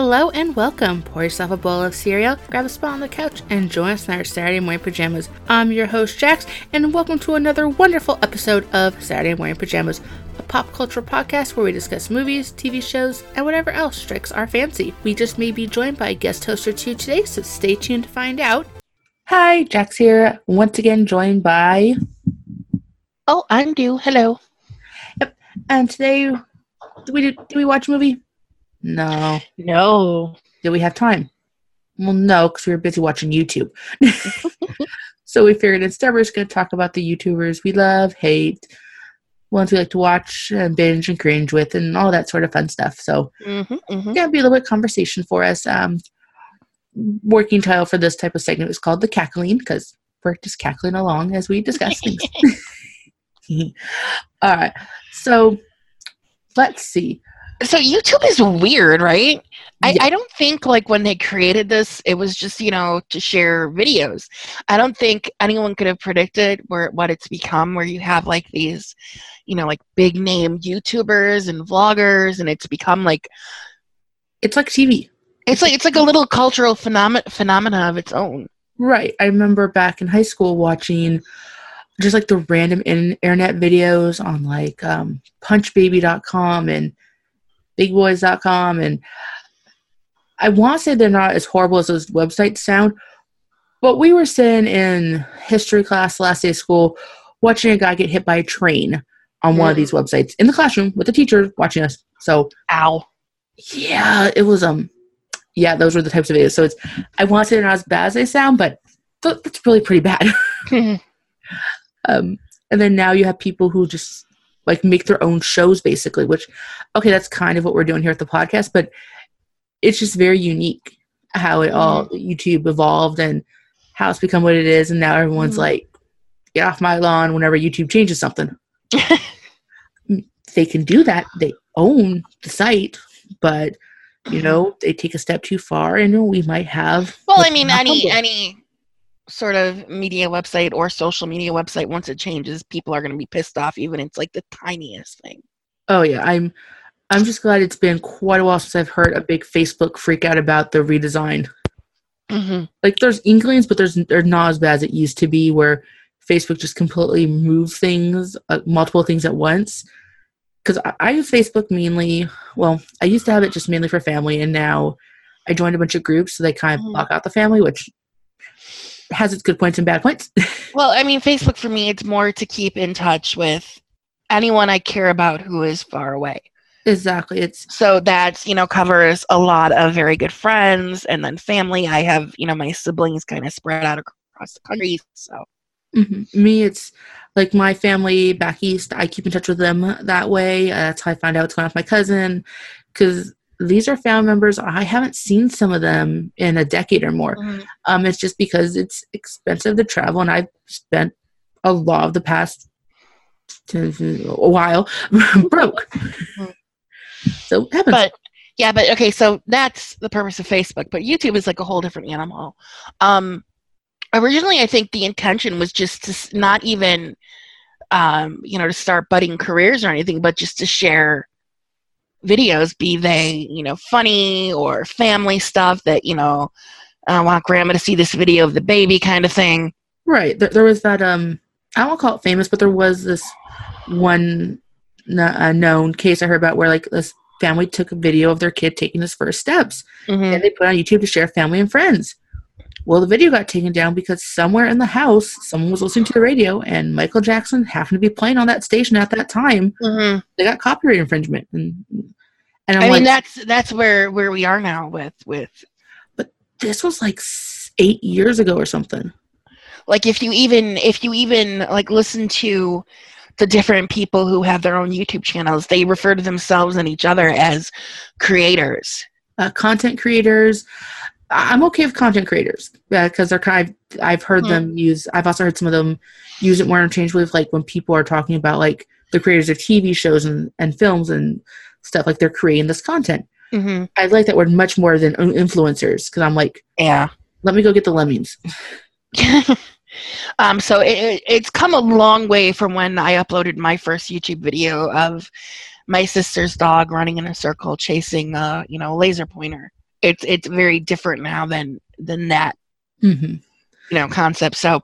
Hello and welcome. Pour yourself a bowl of cereal, grab a spot on the couch, and join us in our Saturday morning pajamas. I'm your host, Jax, and welcome to another wonderful episode of Saturday Morning Pajamas, a pop culture podcast where we discuss movies, TV shows, and whatever else strikes our fancy. We just may be joined by a guest host or two today, so stay tuned to find out. Hi, Jax here, once again joined by. Oh, I'm due. Hello. Yep. And today, did we do. we watch a movie? No. No. Did we have time? Well, no, because we were busy watching YouTube. so we figured instead we're just going to talk about the YouTubers we love, hate, ones we like to watch and binge and cringe with, and all that sort of fun stuff. So Mm-hmm, mm-hmm. it's going to be a little bit of conversation for us. Um, working title for this type of segment is called the cackling because we're just cackling along as we discuss things. all right. So let's see. So YouTube is weird, right? I, Yeah. I don't think like when they created this, it was just you know to share videos. I don't think anyone could have predicted where what it's become, where you have like these, you know, like big name YouTubers and vloggers, and it's become like It's like TV. it's like it's like a little cultural phenom- phenomena of its own. Right. I remember back in high school watching just like the random in- internet videos on like um, punchbaby.com and bigboys.com. And I want to say they're not as horrible as those websites sound, but we were sitting in history class last day of school watching a guy get hit by a train on one of Mm. these websites in the classroom with the teacher watching us. So Ow. yeah, it was um yeah, those were the types of videos. So it's I want to say they're not as bad as they sound, but th- that's really pretty bad. um and then now you have people who just like make their own shows basically, which okay, that's kind of what we're doing here at the podcast, but it's just very unique how it all YouTube evolved and how it's become what it is and now everyone's Mhm. like get off my lawn whenever YouTube changes something. they can do that. They own the site, but you know they take a step too far, and we might have. Well, I mean, any any sort of media website or social media website, once it changes, people are going to be pissed off, even if it's like the tiniest thing. Oh yeah, I'm. I'm just glad it's been quite a while since I've heard a big Facebook freak out about the redesign. Mm-hmm. Like there's inklings, but there's they're not as bad as it used to be, where Facebook just completely moved things, uh, multiple things at once. Because I, I use Facebook mainly. Well, I used to have it just mainly for family, and now I joined a bunch of groups, so they kind of Mhm. block out the family, which has its good points and bad points. Well, I mean, Facebook for me, it's more to keep in touch with anyone I care about who is far away. exactly. It's So that you know, covers a lot of very good friends and then family. I have, you know, my siblings kind of spread out across the country. So, Mhm. Me, it's like my family back east. I keep in touch with them that way. Uh, that's how I find out what's going on with my cousin. Because these are family members. I haven't seen some of them in a decade or more. Um, it's just because it's expensive to travel, and I've spent a lot of the past a while broke. So it happens. but yeah, but okay, so that's the purpose of Facebook. But YouTube is like a whole different animal. Um, originally, I think the intention was just to s- not even, um, you know, to start budding careers or anything, but just to share videos, be they you know funny or family stuff that you know. I want grandma to see this video of the baby kind of thing. Right. There, there was that. Um, I don't call it famous, but there was this one uh, known case I heard about where like this family took a video of their kid taking his first steps, Mhm. and they put it on YouTube to share family and friends. Well, the video got taken down because somewhere in the house, someone was listening to the radio, and Michael Jackson happened to be playing on that station at that time. Mhm. They got copyright infringement, and and I'm I like, mean, that's that's where where we are now with with But this was like eight years ago or something. like if you even if you even like listen to the different people who have their own youtube channels they refer to themselves and each other as creators uh, content creators. I'm okay with content creators because they're kind. Of, I've heard Hmm. them use. I've also heard some of them use it more interchangeably. With like when people are talking about like the creators of TV shows and, and films and stuff, like they're creating this content. mm-hmm. I like that word much more than influencers because I'm like, yeah let me go get the lemmings. um, so it, it- it's come a long way from when I uploaded my first YouTube video of my sister's dog running in a circle chasing a you know laser pointer. It's it's very different now than than that hmm you know concept so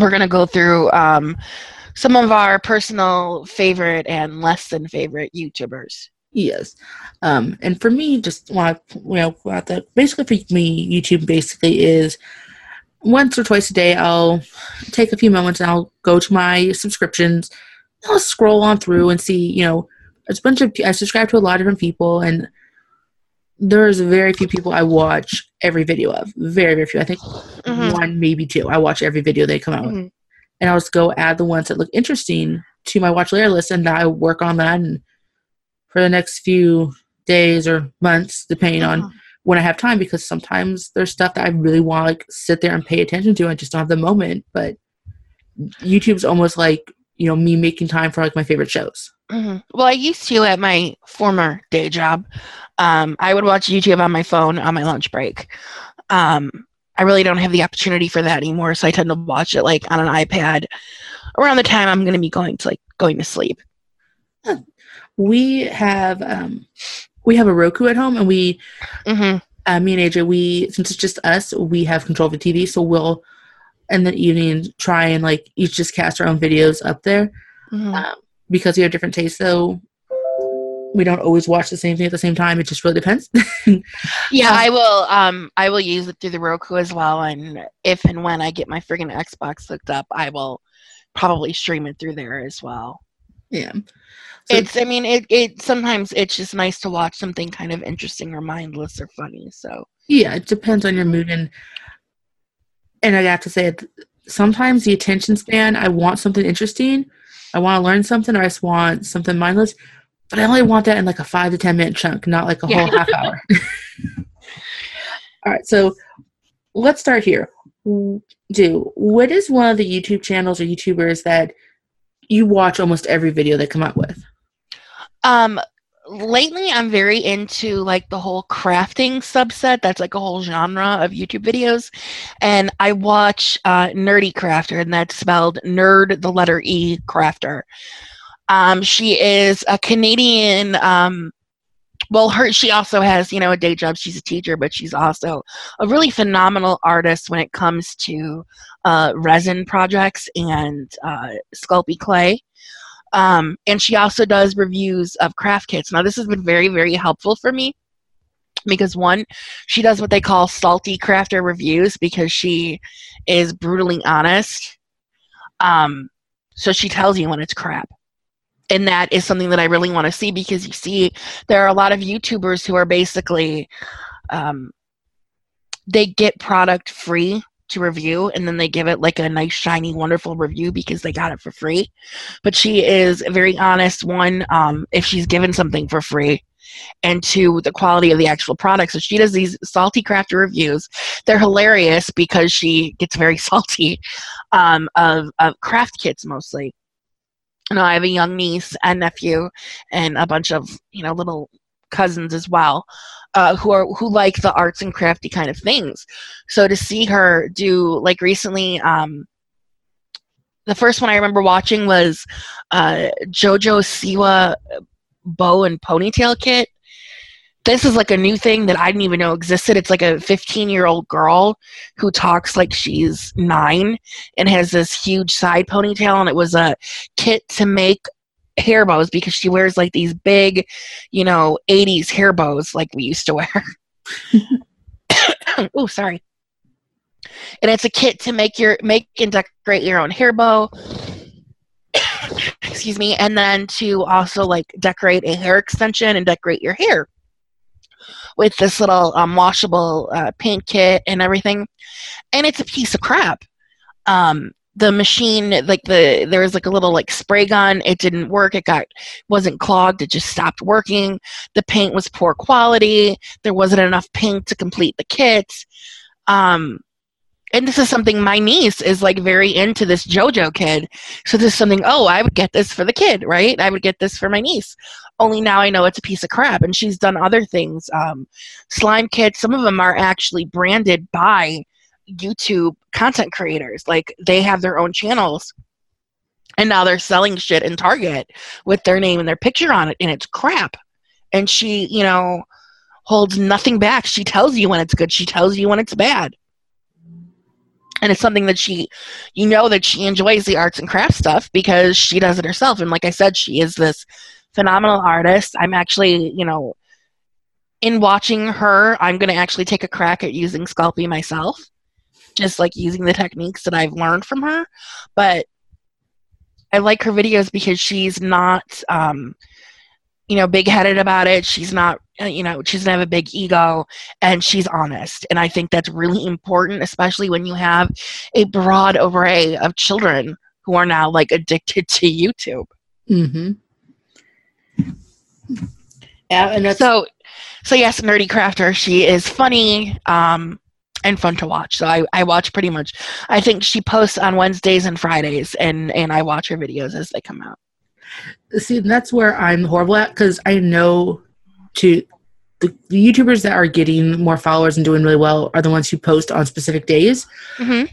we're going to go through um, some of our personal favorite and less than favorite youtubers Yes. Um, and for me, just want to, you know, about that, basically for me, YouTube basically is once or twice a day, I'll take a few moments and I'll go to my subscriptions. I'll scroll on through and see, you know, there's a bunch of, I subscribe to a lot of different people and there's very few people I watch every video of. Very, very few. I think Mhm. one, maybe two. I watch every video they come out with. Mhm. And I'll just go add the ones that look interesting to my watch later list and I work on that and for the next few days or months, depending Mhm. on when I have time, because sometimes there's stuff that I really want to like sit there and pay attention to. and just don't have the moment. But YouTube's almost like you know me making time for like my favorite shows. Mhm. Well, I used to at my former day job. Um, I would watch YouTube on my phone on my lunch break. Um, I really don't have the opportunity for that anymore, so I tend to watch it like on an iPad around the time I'm going to be going to like going to sleep. We have um, we have a Roku at home, and we hmm uh, me and AJ we since it's just us, we have control of the TV, so we'll in the evening try and like each just cast our own videos up there. hmm um, because we have different tastes though we don't always watch the same thing at the same time it just really depends Yeah, Um, I will. Um, I will use it through the Roku as well, and if and when I get my friggin' Xbox hooked up, I will probably stream it through there as well. yeah so it's. I mean, it. It sometimes it's just nice to watch something kind of interesting or mindless or funny. So. yeah it depends on your mood and and i have to say sometimes the attention span i want something interesting i want to learn something or i just want something mindless but i only want that in like a five to ten minute chunk not like a whole half hour. All right so let's start here. Do what is one of the youtube channels or youtubers that you watch almost every video they come out with? Um, lately I'm very into like the whole crafting subset. That's like a whole genre of YouTube videos, and I watch uh, NerdECrafter, and that's spelled nerd, the letter E, crafter. Um, she is a Canadian. Um, well, her she also has you know a day job. She's a teacher, but she's also a really phenomenal artist when it comes to uh, resin projects and uh, sculpey clay. Um, and she also does reviews of craft kits. Now, this has been very, very helpful for me because one, she does what they call salty crafter reviews because she is brutally honest. Um, so she tells you when it's crap. And that is something that I really want to see because you see, there are a lot of YouTubers who are basically, um, they get product free to review and then they give it like a nice, shiny, wonderful review because they got it for free. But she is a very honest one um, if she's given something for free and to the quality of the actual product. So she does these salty crafter reviews. They're hilarious because she gets very salty um, of, of craft kits mostly. You know i have a young niece and nephew and a bunch of you know little cousins as well uh, who are who like the arts and crafty kind of things so to see her do like recently um, the first one I remember watching was uh, JoJo Siwa bow and ponytail kit. This is like a new thing that I didn't even know existed. It's like a 15 year old girl who talks like she's nine and has this huge side ponytail, and it was a kit to make hair bows because she wears like these big, you know, 80s hair bows like we used to wear. oh, sorry. And it's a kit to make your make and decorate your own hair bow. Excuse me. And then to also like decorate a hair extension and decorate your hair with this little um, washable uh, paint kit and everything. And it's a piece of crap. Um, the machine like the there was like a little like spray gun it didn't work it got wasn't clogged it just stopped working the paint was poor quality there wasn't enough paint to complete the kit um, and this is something my niece is like very into this JoJo kid. So this is something, oh, I would get this for the kid, right? I would get this for my niece. Only now I know it's a piece of crap. And she's done other things. Um, slime kits, some of them are actually branded by YouTube content creators. Like they have their own channels. And now they're selling shit in Target with their name and their picture on it, and it's crap. And she, you know, holds nothing back. She tells you when it's good. She tells you when it's bad. And it's something that she, you know, that she enjoys the arts and crafts stuff because she does it herself. And like I said, she is this phenomenal artist. I'm actually, you know, in watching her, I'm going to actually take a crack at using Sculpey myself, just like using the techniques that I've learned from her. But I like her videos because she's not, um, you know, big headed about it. She's not, uh, you know, she doesn't have a big ego and she's honest. And I think that's really important, especially when you have a broad array of children who are now like addicted to YouTube. Mm-hmm. Yeah, and so so yes, nerdecrafter. She is funny um, and fun to watch. So I, I watch pretty much. I think she posts on Wednesdays and Fridays, and and I watch her videos as they come out. See, that's where I'm horrible at because I know to the, the, YouTubers that are getting more followers and doing really well are the ones who post on specific days. Mm-hmm.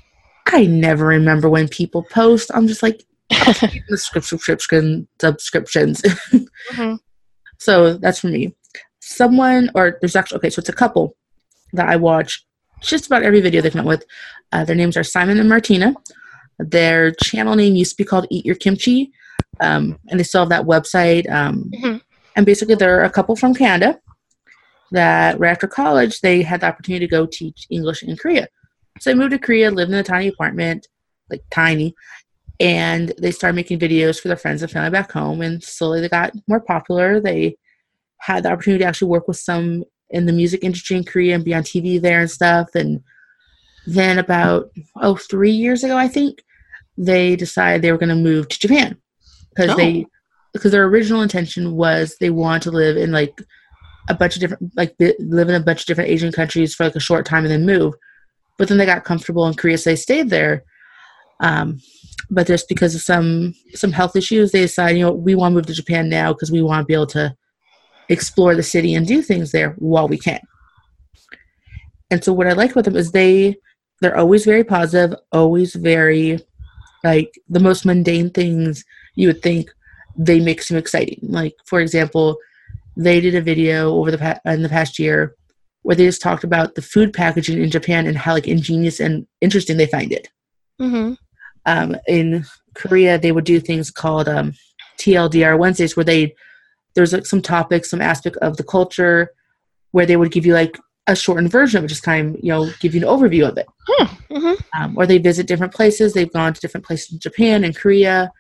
I never remember when people post. I'm just like the subscription subscriptions. mm-hmm. So that's for me someone, or there's actually, okay, so it's a couple that I watch just about every video they come out with. Uh, their names are Simon and Martina. Their channel name used to be called Eat Your Kimchi, um, and they still have that website. Um, mm-hmm. And basically, they're a couple from Canada that right after college they had the opportunity to go teach English in Korea. So they moved to Korea, lived in a tiny apartment, like tiny, and they started making videos for their friends and family back home. And slowly they got more popular. They had the opportunity to actually work with some in the music industry in Korea and be on TV there and stuff. And then about oh three years ago, I think they decided they were going to move to Japan because oh. they because their original intention was they wanted to live in like a bunch of different like live in a bunch of different Asian countries for like a short time and then move. But then they got comfortable in Korea, so they stayed there. Um, but just because of some some health issues, they decided, you know, we want to move to Japan now because we want to be able to explore the city and do things there while we can. And so what I like about them is they they're always very positive, always very like the most mundane things you would think they make seem exciting. Like for example, they did a video over the pa- in the past year where they just talked about the food packaging in Japan and how like ingenious and interesting they find it. Mm-hmm. Um, in Korea, they would do things called um, TLDR Wednesdays, where they there's like some topics, some aspect of the culture where they would give you like a shortened version of it, just kind of, you know, give you an overview of it. Hmm, mm-hmm. Um, or they visit different places. They've gone to different places in Japan and Korea.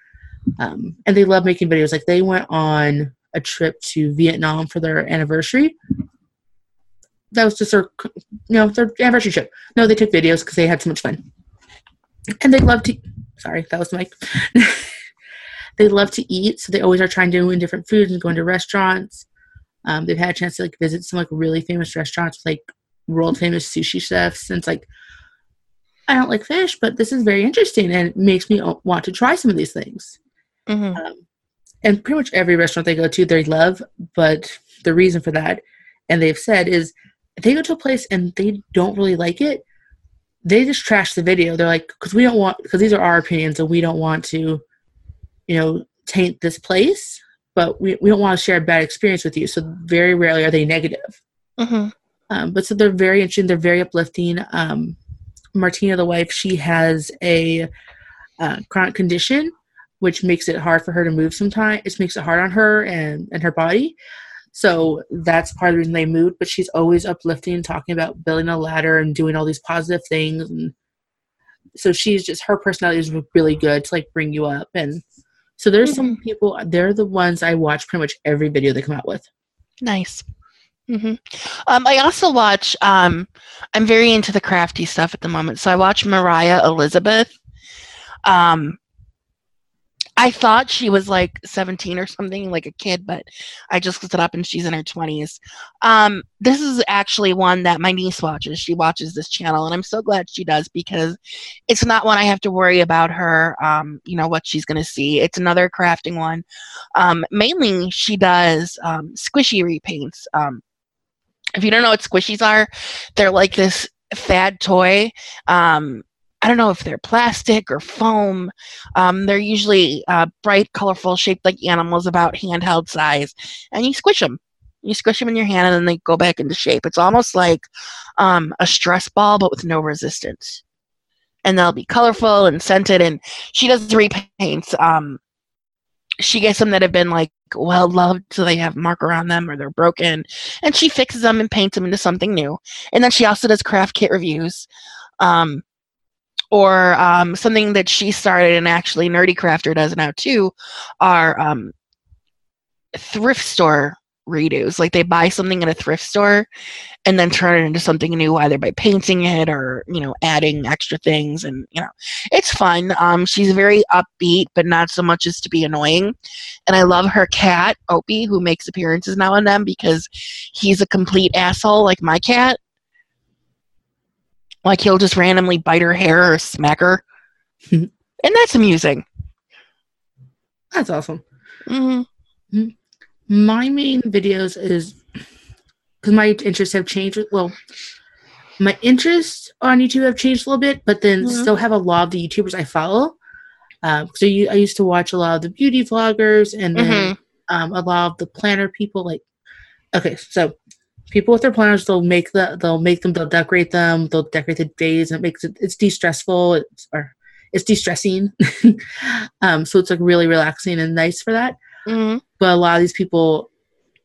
Um, and they love making videos. Like they went on a trip to Vietnam for their anniversary. That was just their, you know, their anniversary trip. No, they took videos because they had so much fun. And they love to, sorry, that was Mike. they love to eat, so they always are trying to do different foods and going to restaurants. Um, they've had a chance to like visit some like really famous restaurants with like world famous sushi chefs. And it's like, I don't like fish, but this is very interesting and it makes me want to try some of these things. Mm-hmm. Um, and pretty much every restaurant they go to, they love. But the reason for that, and they've said, is they go to a place and they don't really like it, they just trash the video. They're like, because we don't want, because these are our opinions and we don't want to you know, taint this place, but we, we don't want to share a bad experience with you. So very rarely are they negative. Mm-hmm. Um, but so they're very interesting. They're very uplifting. Um, Martina, the wife, she has a uh, chronic condition, which makes it hard for her to move sometimes. It makes it hard on her and, and her body. So that's part of the reason they moved. But she's always uplifting, talking about building a ladder and doing all these positive things. And so she's just, her personality is really good to like bring you up. And so there's mm-hmm. some people, they're the ones I watch pretty much every video they come out with. Nice. Mm-hmm. Um, I also watch, um, I'm very into the crafty stuff at the moment. So I watch Moriah Elizabeth. Um, I thought she was like 17 or something, like a kid, but I just looked it up and she's in her 20s. Um, this is actually one that my niece watches. She watches this channel, and I'm so glad she does because it's not one I have to worry about her, um, you know, what she's going to see. It's another crafting one. Um, mainly, she does um, squishy repaints. Um, if you don't know what squishies are, they're like this fad toy. Um, I don't know if they're plastic or foam. Um, they're usually uh, bright, colorful, shaped like animals, about handheld size, and you squish them. You squish them in your hand and then they go back into shape. It's almost like um, a stress ball, but with no resistance. And they'll be colorful and scented. And she does repaints. Um, she gets them that have been like well loved, so they have marker on them or they're broken, and she fixes them and paints them into something new. And then she also does craft kit reviews. Um, or um, something that she started and actually NerdECrafter does now too, are um, thrift store redos. Like they buy something in a thrift store and then turn it into something new, either by painting it or you know adding extra things. And you know, it's fun. Um, she's very upbeat, but not so much as to be annoying. And I love her cat Opie, who makes appearances now and then because he's a complete asshole like my cat. Like he'll just randomly bite her hair or smack her, and that's amusing. That's awesome. Mm-hmm. My main videos is because my interests have changed. Well, my interests on YouTube have changed a little bit, but then Mhm. still have a lot of the YouTubers I follow. Um, so you, I used to watch a lot of the beauty vloggers and then um, a lot of the planner people. Like, okay, so people with their planners, they'll make the, they'll make them, they'll decorate them, they'll decorate the days, and it makes it, it's de-stressful. It's or it's de-stressing. um, so it's like really relaxing and nice for that Mm-hmm. but a lot of these people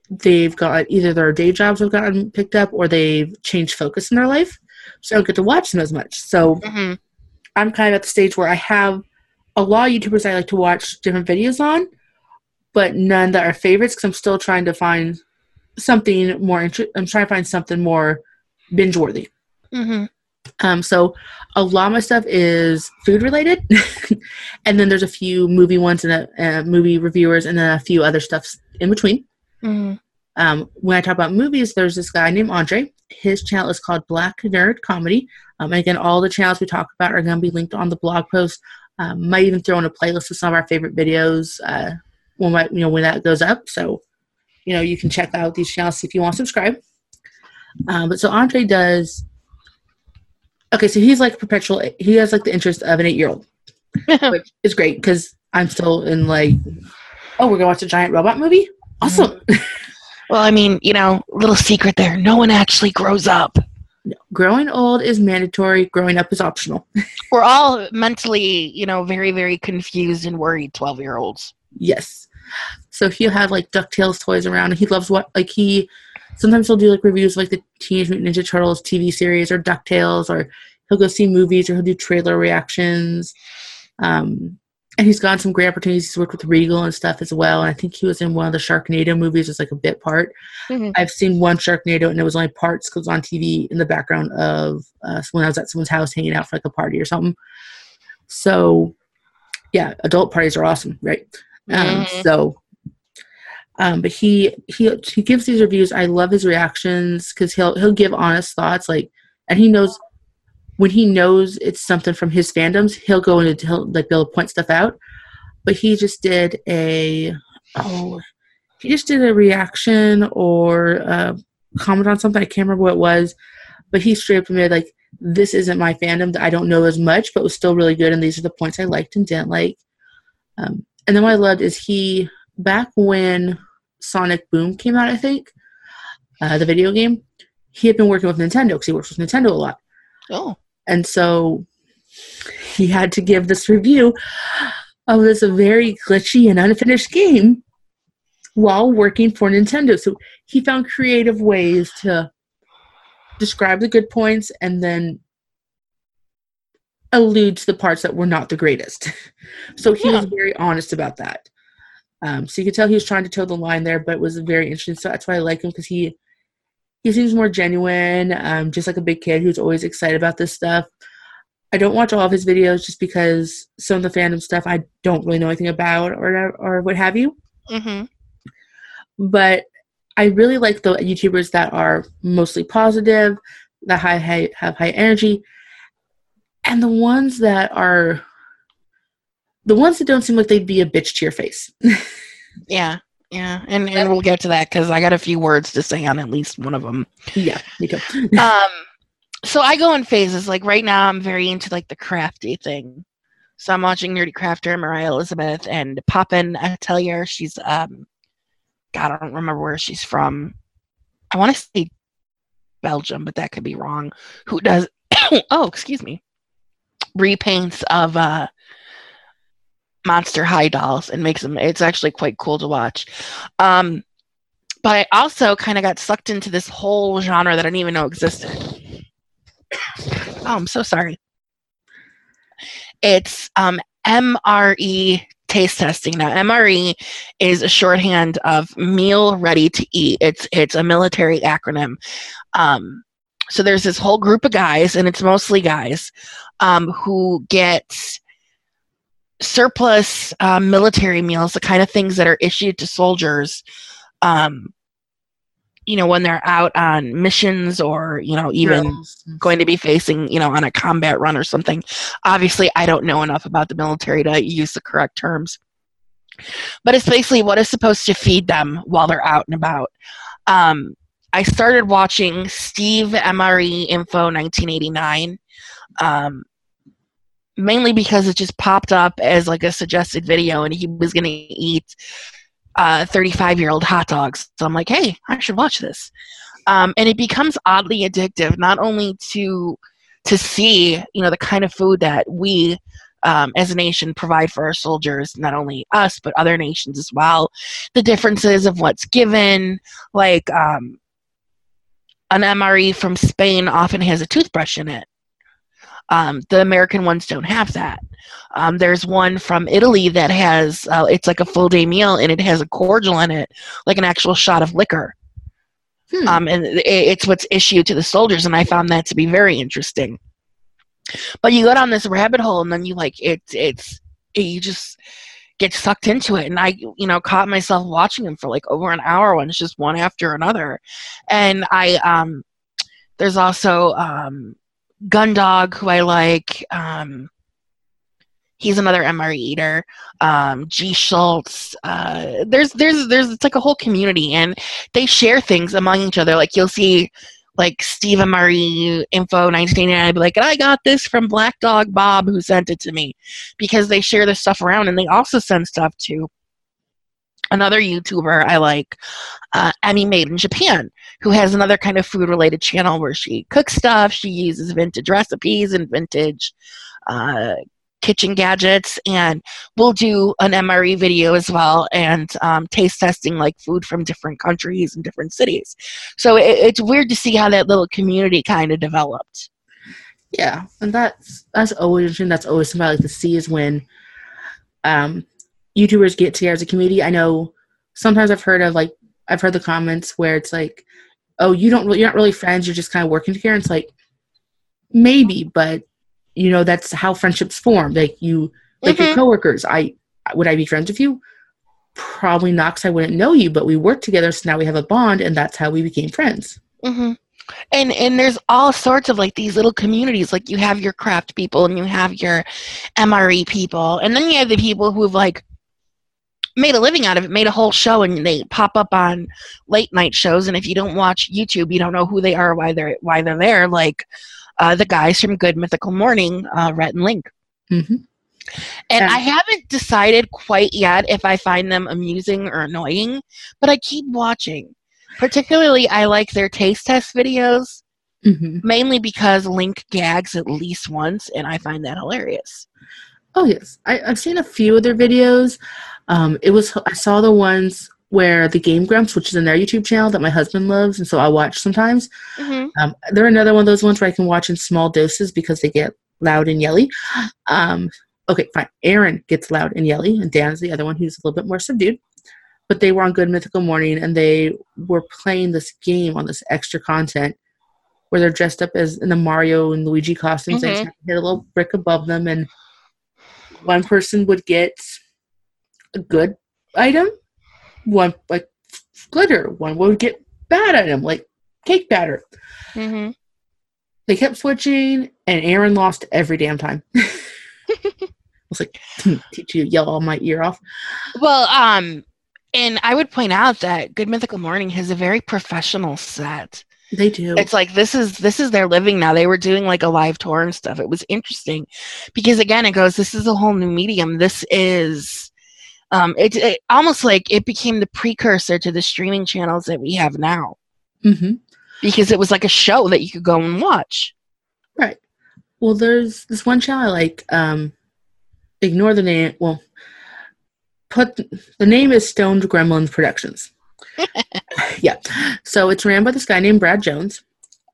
they've got either their day jobs have gotten picked up or they've changed focus in their life so i don't get to watch them as much so Mm-hmm. i'm kind of at the stage where i have a lot of youtubers i like to watch different videos on but none that are favorites because i'm still trying to find something more i'm trying to find something more binge worthy Mm-hmm. um, so a lot of my stuff is food related, and then there's a few movie ones and a, uh, movie reviewers, and then a few other stuffs in between. Mm-hmm. Um, when I talk about movies, there's this guy named Andre. His channel is called Black Nerd Comedy. Um, and again, all the channels we talk about are going to be linked on the blog post. Um, might even throw in a playlist of some of our favorite videos uh, when my, you know when that goes up. So you know you can check out these channels if you want to subscribe. Um, but so Andre does. Okay, so he's like perpetual. He has like the interest of an eight-year-old, which is great because I'm still in like, oh, we're gonna watch a giant robot movie. Awesome. well, I mean, you know, little secret there. No one actually grows up. No. growing old is mandatory. Growing up is optional. We're all mentally, you know, very, very confused and worried 12 year olds. Yes. So he'll have like Ducktales toys around. And he loves what like he. Sometimes he'll do like reviews of, like the Teenage Mutant Ninja Turtles TV series or Ducktales, or he'll go see movies or he'll do trailer reactions. Um, and he's gotten some great opportunities. He's worked with Regal and stuff as well. And I think he was in one of the Sharknado movies as like a bit part. Mhm. I've seen one Sharknado and it was only parts because it was on TV in the background of uh, when I was at someone's house hanging out for like a party or something. So, yeah, adult parties are awesome, right? Um, Mhm. So, um, but he he he gives these reviews. I love his reactions because he'll he'll give honest thoughts, like, and he knows when he knows it's something from his fandoms, he'll go into he'll like to point stuff out. But he just did a oh, he just did a reaction or a comment on something. I can't remember what it was, but he straight up admitted like this isn't my fandom. I don't know as much, but was still really good. And these are the points I liked and didn't like. Um, and then what I loved is he back when Sonic Boom came out, I think, uh, the video game, he had been working with Nintendo because he works with Nintendo a lot. Oh. And so he had to give this review of this very glitchy and unfinished game while working for Nintendo. So he found creative ways to describe the good points and then allude to the parts that were not the greatest. so he was very honest about that. Um, so you could tell he was trying to toe the line there, but it was very interesting. So that's why I like him because he he seems more genuine, um, just like a big kid who's always excited about this stuff. I don't watch all of his videos just because some of the fandom stuff I don't really know anything about or or what have you. Mm-hmm. But I really like the YouTubers that are mostly positive, that high, high have high energy, and the ones that are the ones that don't seem like they'd be a bitch to your face. Yeah. Yeah. And, and we'll get to that because I got a few words to say on at least one of them. yeah, me too. um so i go in phases like right now i'm very into like the crafty thing so i'm watching nerdy crafter moriah elizabeth and poppen atelier she's um god i don't remember where she's from I want to say Belgium, but that could be wrong. Who does? oh, excuse me. Repaints of uh, Monster High dolls and makes them. It's actually quite cool to watch. Um, but I also kind of got sucked into this whole genre that I didn't even know existed. oh, I'm so sorry. It's um, MRE taste testing. Now, MRE is a shorthand of meal ready to eat. It's it's a military acronym. Um, so there's this whole group of guys, and it's mostly guys, um, who get surplus um, military meals, the kind of things that are issued to soldiers um, you know when they're out on missions or you know even going to be facing you know on a combat run or something. Obviously i don't know enough about the military to use the correct terms. But it's basically what is supposed to feed them while they're out and about. Um, i started watching steve mre info 1989 um, mainly because it just popped up as like a suggested video and he was going to eat 35 uh, year old hot dogs. So I'm like, hey, I should watch this. Um, and it becomes oddly addictive, not only to to see you know the kind of food that we um, as a nation provide for our soldiers, not only us but other nations as well. The differences of what's given, like um, an MRE from Spain often has a toothbrush in it. Um, the American ones don't have that. Um, there's one from Italy that has uh, it's like a full day meal and it has a cordial in it, like an actual shot of liquor. Hmm. Um, and it, it's what's issued to the soldiers, and I found that to be very interesting. But you go down this rabbit hole, and then you like it, it's it, you just get sucked into it. And I, you know, caught myself watching them for like over an hour when it's just one after another. And I, um, there's also um, Gundog, who I like. Um, he's another MRE eater. Um, G Schultz. Uh, there's there's there's it's like a whole community, and they share things among each other. Like you'll see. Like Steve MRE info 1989, I'd be like, I got this from Black Dog Bob who sent it to me because they share this stuff around and they also send stuff to another YouTuber I like, uh, Emmy Made in Japan, who has another kind of food related channel where she cooks stuff. She uses vintage recipes and vintage uh, kitchen gadgets, and we'll do an MRE video as well and um, taste testing like food from different countries and different cities. So it, it's weird to see how that little community kind of developed. Yeah, and that's that's always interesting. That's always something I like to see is when um, YouTubers get together as a community. I know sometimes I've heard of like I've heard the comments where it's like, "Oh, you don't you're not really friends. You're just kind of working together." And it's like maybe, but you know that's how friendships form. Like you, like mm-hmm. your coworkers. I would I be friends with you? Probably not, because I wouldn't know you. But we work together, so now we have a bond, and that's how we became friends. Mm-hmm and and there's all sorts of like these little communities like you have your craft people and you have your mre people and then you have the people who've like made a living out of it, made a whole show, and they pop up on late night shows. And if you don't watch YouTube, you don't know who they are, why they're why they're there. Like uh, the guys from Good Mythical Morning, uh, Rhett and Link. Mm-hmm. And yeah. I haven't decided quite yet if I find them amusing or annoying, but I keep watching. Particularly, I like their taste test videos, mm-hmm. mainly because Link gags at least once, and I find that hilarious. Oh yes, I, have seen a few of their videos. Um, it was I saw the ones where the Game Grumps, which is in their YouTube channel that my husband loves, and so I watch sometimes. Mm-hmm. Um, they're another one of those ones where I can watch in small doses because they get loud and yelly. Um, okay, fine. Arin gets loud and yelly, and Dan's the other one who's a little bit more subdued. But they were on Good Mythical Morning, and they were playing this game on this extra content where they're dressed up as in the Mario and Luigi costumes. Mm-hmm. They hit a little brick above them, and one person would get a good item, one like glitter, one would get bad item like cake batter. Mm-hmm. They kept switching, and Arin lost every damn time. I was like, teach you yell all my ear off. Well, um, and I would point out that Good Mythical Morning has a very professional set. They do. It's like this is this is their living now. They were doing like a live tour and stuff. It was interesting because again, it goes. This is a whole new medium. This is um, it, it almost like it became the precursor to the streaming channels that we have now. hmm because it was like a show that you could go and watch. Right. Well, there's this one channel I like. Um, ignore the name. Well, put the name is Stoned Gremlins Productions. yeah. So it's ran by this guy named Brad Jones,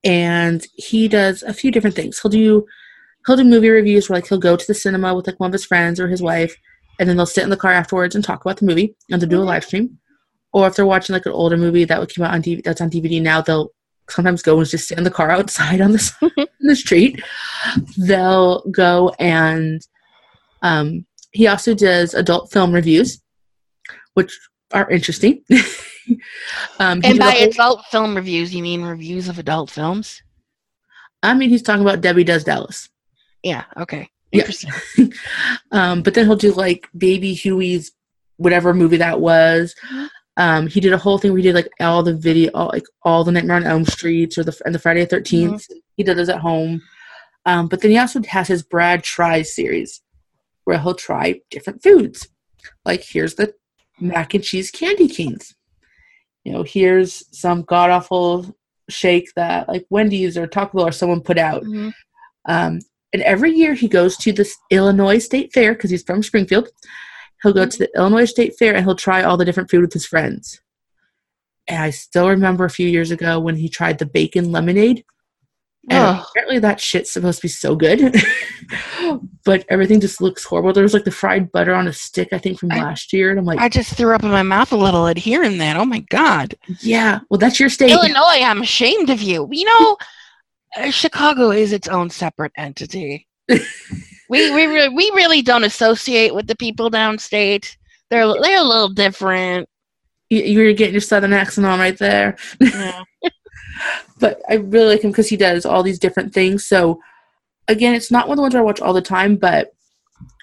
and he does a few different things. He'll do he'll do movie reviews where like he'll go to the cinema with like one of his friends or his wife, and then they'll sit in the car afterwards and talk about the movie, and they'll do a live stream. Or if they're watching like an older movie that would come out on DVD, that's on DVD now, they'll sometimes go and just sit in the car outside on the in the street. They'll go and um, he also does adult film reviews, which are interesting. um, And by whole- adult film reviews, you mean reviews of adult films? I mean, he's talking about Debbie Does Dallas. Yeah. Okay. Yeah. Um, but then he'll do like Baby Huey's whatever movie that was. Um, he did a whole thing where he did like all the video, all, like all the Nightmare on Elm Streets or the and the Friday the 13th. He did those at home. Um, but then he also has his Brad Tries series where he'll try different foods. Like here's the mac and cheese candy canes. You know, here's some god awful shake that like Wendy's or Taco Bell or someone put out. Mhm. Um, and every year he goes to this Illinois State Fair because he's from Springfield. He'll go to the Illinois State Fair and he'll try all the different food with his friends. And I still remember a few years ago when he tried the bacon lemonade. And Ugh. apparently that shit's supposed to be so good. but everything just looks horrible. There was like the fried butter on a stick, I think, from I- last year. And I'm like, I just threw up in my mouth a little at hearing that. Oh my god. yeah, well, that's your state. Illinois, I'm ashamed of you. You know, Uh, Chicago is its own separate entity. we we re- we really don't associate with the people downstate. They're they're a little different. You- You're getting your southern accent on right there. Yeah. but I really like him because he does all these different things. So again, it's not one of the ones I watch all the time, but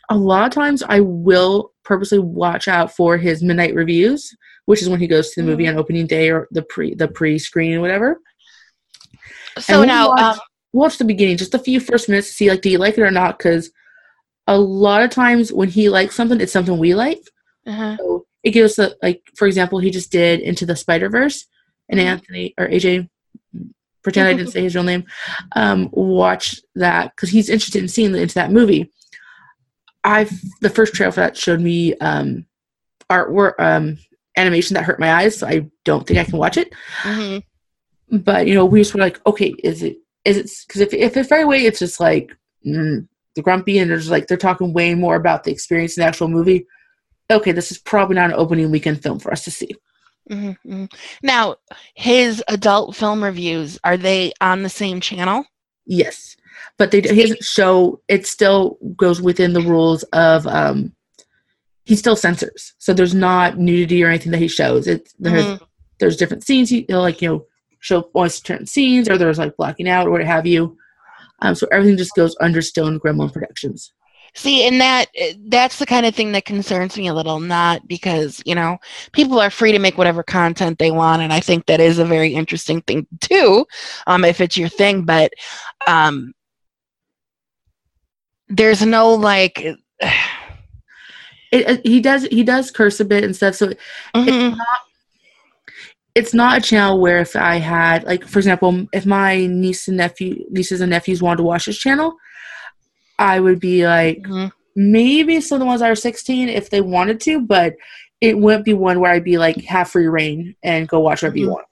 a lot of times I will purposely watch out for his midnight reviews, which is when he goes to the movie mm-hmm. on opening day or the pre the pre screen or whatever. So we'll now, watch, um, watch the beginning, just a few first minutes to see like do you like it or not? Because a lot of times when he likes something, it's something we like. uh-huh. So it gives the like for example, he just did Into the Spider Verse, and Mhm. Anthony or AJ, pretend I didn't say his real name, um, watch that because he's interested in seeing the, into that movie. I the first trailer for that showed me um, artwork um, animation that hurt my eyes, so I don't think I can watch it. Mhm. But you know, we just were like, okay, is it is it because if if it's right away, it's just like mm, the grumpy, and there's like they're talking way more about the experience in the actual movie. Okay, this is probably not an opening weekend film for us to see. Mhm, mhm. Now, his adult film reviews are they on the same channel? Yes, but they he doesn't show. It still goes within the rules of. um He still censors, so there's not nudity or anything that he shows. It's there's Mhm. there's different scenes. He, like you know show only certain scenes, or there's like blacking out or what have you. Um, so everything just goes under Stoned Gremlin Productions. See, and that that's the kind of thing that concerns me a little. Not because you know people are free to make whatever content they want, and I think that is a very interesting thing too, um, if it's your thing. But um, there's no like. It, it- he does he does curse a bit and stuff. So Mhm. it's not a channel where if I had like for example, if my niece and nephew nieces and nephews wanted to watch this channel, I would be like Mhm. maybe some of the ones that are 16 if they wanted to, but it wouldn't be one where I'd be like have free reign and go watch whatever you Mhm. want.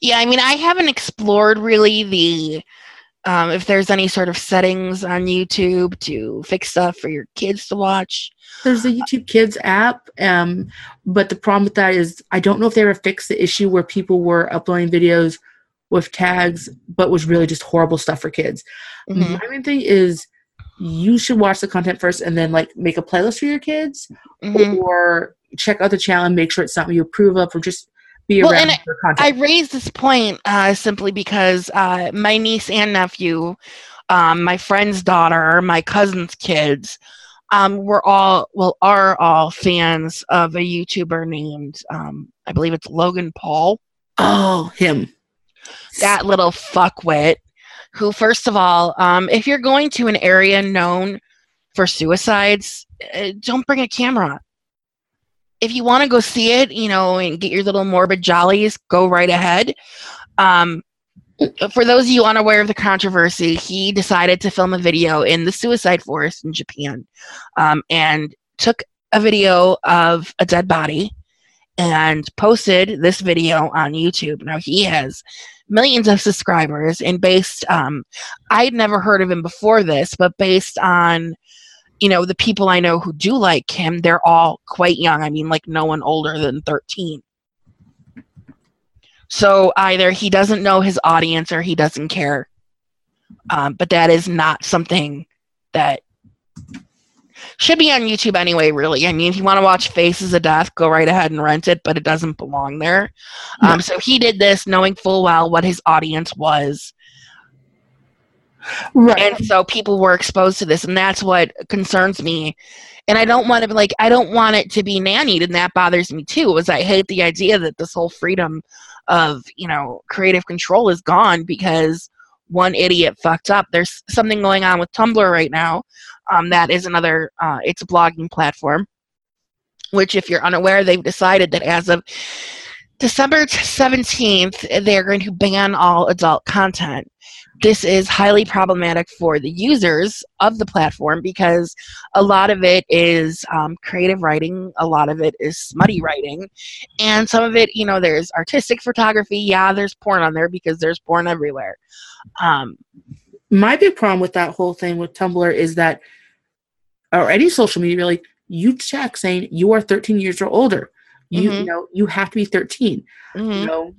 Yeah, I mean, I haven't explored really the um, if there's any sort of settings on YouTube to fix stuff for your kids to watch. There's the YouTube Kids app, um, but the problem with that is I don't know if they ever fixed the issue where people were uploading videos with tags, but was really just horrible stuff for kids. Mhm. My main thing is you should watch the content first and then like make a playlist for your kids Mhm. or check out the channel and make sure it's something you approve of or just be Well, around and for I content. raised this point uh, simply because uh, my niece and nephew, um, my friend's daughter, my cousin's kids, um, were all well are all fans of a YouTuber named um, I believe it's Logan Paul. oh, him. that little fuckwit who first of all um, if you're going to an area known for suicides uh, don't bring a camera if you want to go see it you know and get your little morbid jollies go right ahead Um, for those of you unaware of the controversy, he decided to film a video in the suicide forest in Japan um, and took a video of a dead body and posted this video on YouTube. Now he has millions of subscribers, and based, um, I'd never heard of him before this, but based on you know the people I know who do like him, they're all quite young. I mean, like no one older than thirteen. So either he doesn't know his audience or he doesn't care. Um, but that is not something that should be on YouTube anyway, really. I mean, if you want to watch Faces of Death, go right ahead and rent it, but it doesn't belong there. Um, no. So he did this knowing full well what his audience was. Right. And so people were exposed to this, and that's what concerns me. And I don't want to be like, I don't want it to be nannied, and that bothers me too. Is I hate the idea that this whole freedom of you know creative control is gone because one idiot fucked up. There's something going on with Tumblr right now. Um, that is another. Uh, it's a blogging platform, which, if you're unaware, they've decided that as of December 17th, they're going to ban all adult content this is highly problematic for the users of the platform because a lot of it is um, creative writing, a lot of it is smutty writing, and some of it, you know, there's artistic photography. Yeah, there's porn on there because there's porn everywhere. Um, My big problem with that whole thing with Tumblr is that, or any social media, really, you check saying you are 13 years or older. You, mm-hmm. you know, you have to be 13. Mm-hmm. You know,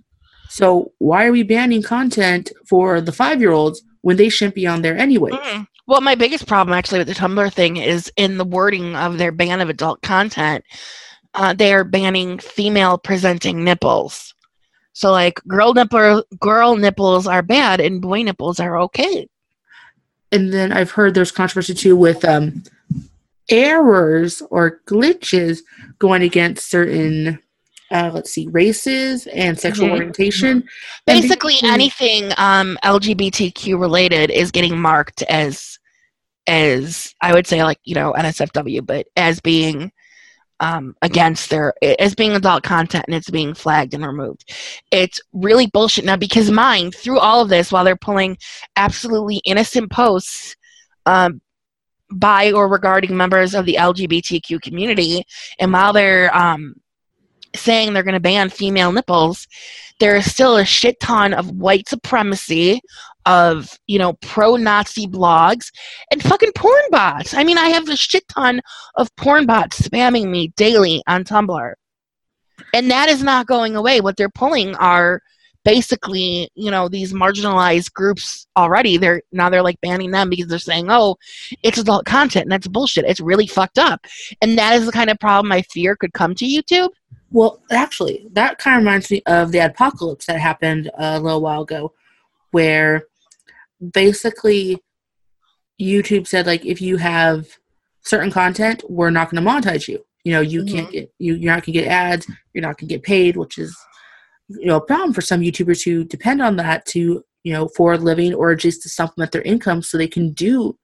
so why are we banning content for the five year olds when they shouldn't be on there anyway? Mm-hmm. Well, my biggest problem actually with the Tumblr thing is in the wording of their ban of adult content. Uh, they are banning female presenting nipples. So like girl nipple girl nipples are bad and boy nipples are okay. And then I've heard there's controversy too with um, errors or glitches going against certain uh, let's see, races and sexual mm-hmm. orientation. Basically, anything um, LGBTQ related is getting marked as, as I would say, like you know, NSFW, but as being um, against their as being adult content and it's being flagged and removed. It's really bullshit now because mine through all of this while they're pulling absolutely innocent posts um, by or regarding members of the LGBTQ community, and while they're um, saying they're going to ban female nipples, there is still a shit ton of white supremacy, of you know pro-Nazi blogs, and fucking porn bots. I mean, I have a shit ton of porn bots spamming me daily on Tumblr, and that is not going away. What they're pulling are basically you know these marginalized groups already. They're now they're like banning them because they're saying oh it's adult content and that's bullshit. It's really fucked up. And that is the kind of problem i fear could come to youtube well, actually, that kind of reminds me of the adpocalypse that happened a little while ago, where basically YouTube said like if you have certain content, we're not going to monetize you. You know, you mm-hmm. can't get you you're not going to get ads, you're not going to get paid, which is you know a problem for some YouTubers who depend on that to you know for a living or just to supplement their income so they can do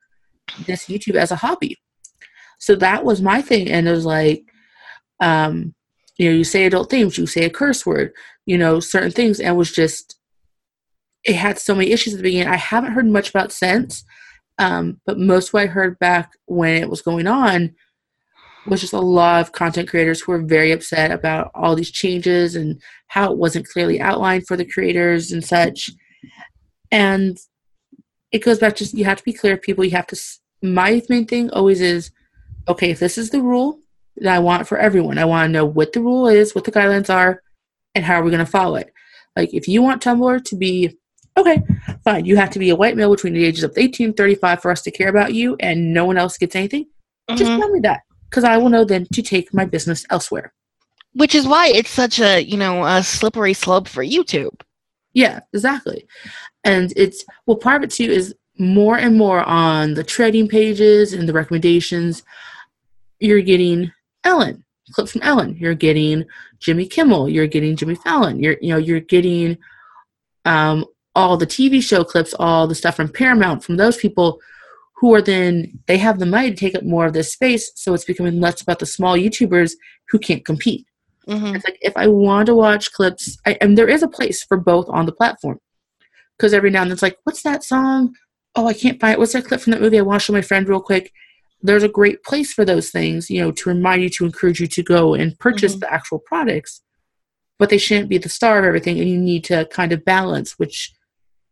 this YouTube as a hobby. So that was my thing, and it was like, um, you know, you say adult themes, you say a curse word, you know, certain things, and was just it had so many issues at the beginning. I haven't heard much about since, um, but most what I heard back when it was going on was just a lot of content creators who were very upset about all these changes and how it wasn't clearly outlined for the creators and such. And it goes back to you have to be clear, people. You have to. My main thing always is, okay, if this is the rule, that I want for everyone. I want to know what the rule is, what the guidelines are, and how are we going to follow it. Like, if you want Tumblr to be okay, fine, you have to be a white male between the ages of 18 and 35 for us to care about you, and no one else gets anything. Mm-hmm. Just tell me that, because I will know then to take my business elsewhere. Which is why it's such a you know a slippery slope for YouTube. Yeah, exactly. And it's well, part of it too is more and more on the trading pages and the recommendations. You're getting Ellen, clips from Ellen. You're getting Jimmy Kimmel. You're getting Jimmy Fallon. You're you know you're getting um, all the TV show clips, all the stuff from Paramount from those people who are then they have the money to take up more of this space. So it's becoming less about the small YouTubers who can't compete. Mhm. It's like if I want to watch clips, I, and there is a place for both on the platform. Because every now and then it's like, what's that song? Oh, I can't find it. What's that clip from that movie? I watched with my friend real quick. There's a great place for those things, you know, to remind you, to encourage you to go and purchase Mhm. the actual products. But they shouldn't be the star of everything, and you need to kind of balance, which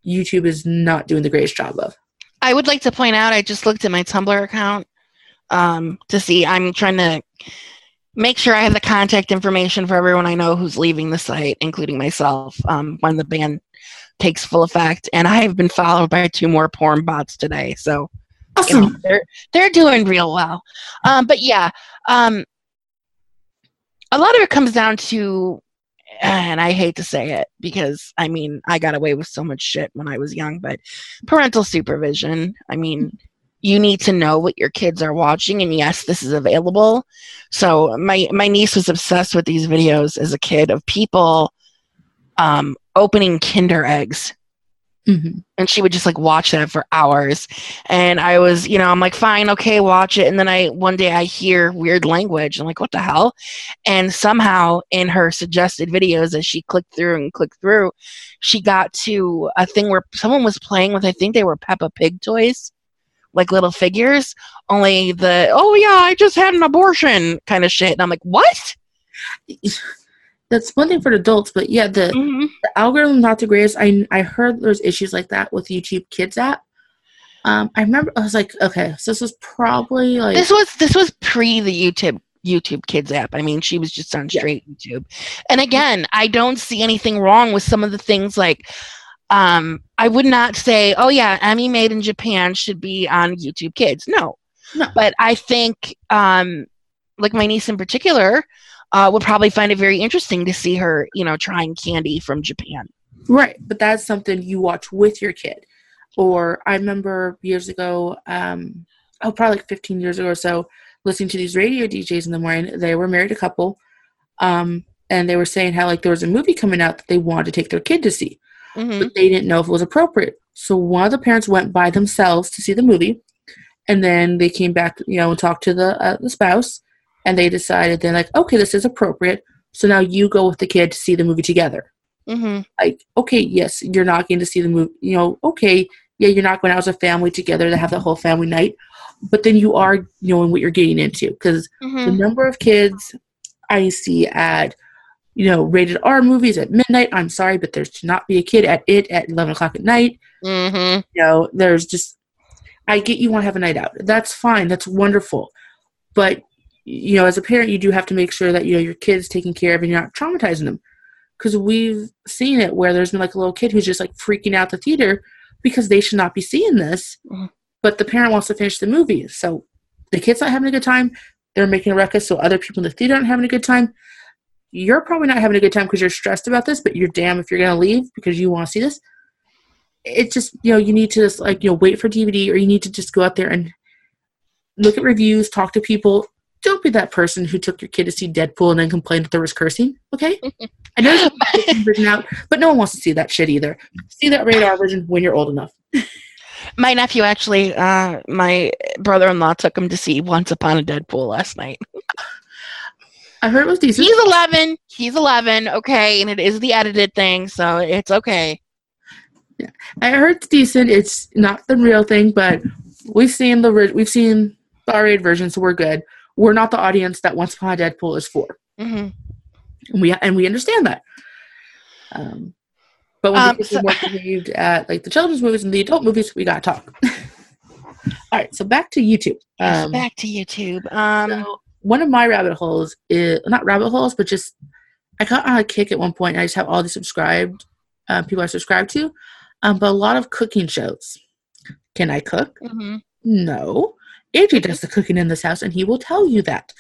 YouTube is not doing the greatest job of. I would like to point out I just looked at my Tumblr account um, to see. I'm trying to make sure I have the contact information for everyone I know who's leaving the site, including myself, um, when the ban takes full effect. And I have been followed by two more porn bots today, so you know, they're they're doing real well. Um, but yeah, um, a lot of it comes down to, and I hate to say it because I mean I got away with so much shit when I was young, but parental supervision. I mean, you need to know what your kids are watching, and yes, this is available. So my my niece was obsessed with these videos as a kid of people um, opening Kinder eggs hmm and she would just like watch that for hours. And i was you know i'm like fine okay watch it. And then i one day i hear weird language. I'm like what the hell? And somehow in her suggested videos as she clicked through and clicked through she got to a thing where someone was playing with i think they were peppa pig toys like little figures only the oh yeah i just had an abortion kind of shit. And i'm like what That's one thing for adults, but yeah, the Mhm. the algorithm not the greatest. I I heard there's issues like that with YouTube Kids app. Um, I remember I was like, okay, so this was probably like this was this was pre the YouTube YouTube Kids app. I mean, she was just on Yeah. straight YouTube. And again, I don't see anything wrong with some of the things like um I would not say, "Oh yeah, Emmy Made in Japan should be on YouTube Kids." No. No. But I think um like my niece in particular uh, would probably find it very interesting to see her, you know, trying candy from Japan. right, but that's something you watch with your kid. Or I remember years ago, um, oh, probably like 15 years ago or so, listening to these radio DJs in the morning. They were married a couple, um, and they were saying how like there was a movie coming out that they wanted to take their kid to see. hmm but they didn't know if it was appropriate. So one of the parents went by themselves to see the movie, and then they came back, you know, and talked to the uh, the spouse, and they decided they're like, okay, this is appropriate. So now you go with the kid to see the movie together. Mm-hmm. Like, okay, yes, you're not going to see the movie. You know, okay, yeah, you're not going out as a family together to have the whole family night, but then you are knowing what you're getting into because the hmm number of kids I see at, you know, rated R movies at midnight. I'm sorry, but there should not be a kid at it at 11 o'clock at night. Mm-hmm. You know, there's just, I get you want to have a night out. That's fine. That's wonderful. But, you know, as a parent, you do have to make sure that, you know, your kid's taken care of and you're not traumatizing them. Because we've seen it where there's been like a little kid who's just like freaking out the theater because they should not be seeing this. Mhm. But the parent wants to finish the movie. So the kid's not having a good time. They're making a ruckus, so other people in the theater aren't having a good time. You're probably not having a good time because you're stressed about this, but you're damn if you're going to leave because you want to see this. It's just, you know, you need to just like, you know, wait for DVD or you need to just go out there and look at reviews, talk to people. Don't be that person who took your kid to see Deadpool and then complained that there was cursing, okay? I know there's a version out, but no one wants to see that shit either. See that rated R version when you're old enough. My nephew actually, uh, my brother-in-law took him to see Once Upon a Deadpool last night. I heard it was decent. He's 11. He's 11. Okay, and it is the edited thing, so it's okay. I heard it's decent. It's not the real thing, but we've seen the we've seen the R-rated version, so we're good. We're not the audience that Once Upon a Deadpool is for, hmm and we and we understand that. Um, but when Um, kids so- more behaved at like the children's movies and the adult movies, we gotta talk. All right, so back to YouTube. Um, Back to YouTube. Um, so one of my rabbit holes is not rabbit holes, but just I got on a kick at one point. And I just have all the subscribed uh, people I subscribe to, um, but a lot of cooking shows. Can I cook? mhm. No. Andrew does the cooking in this house, and he will tell you that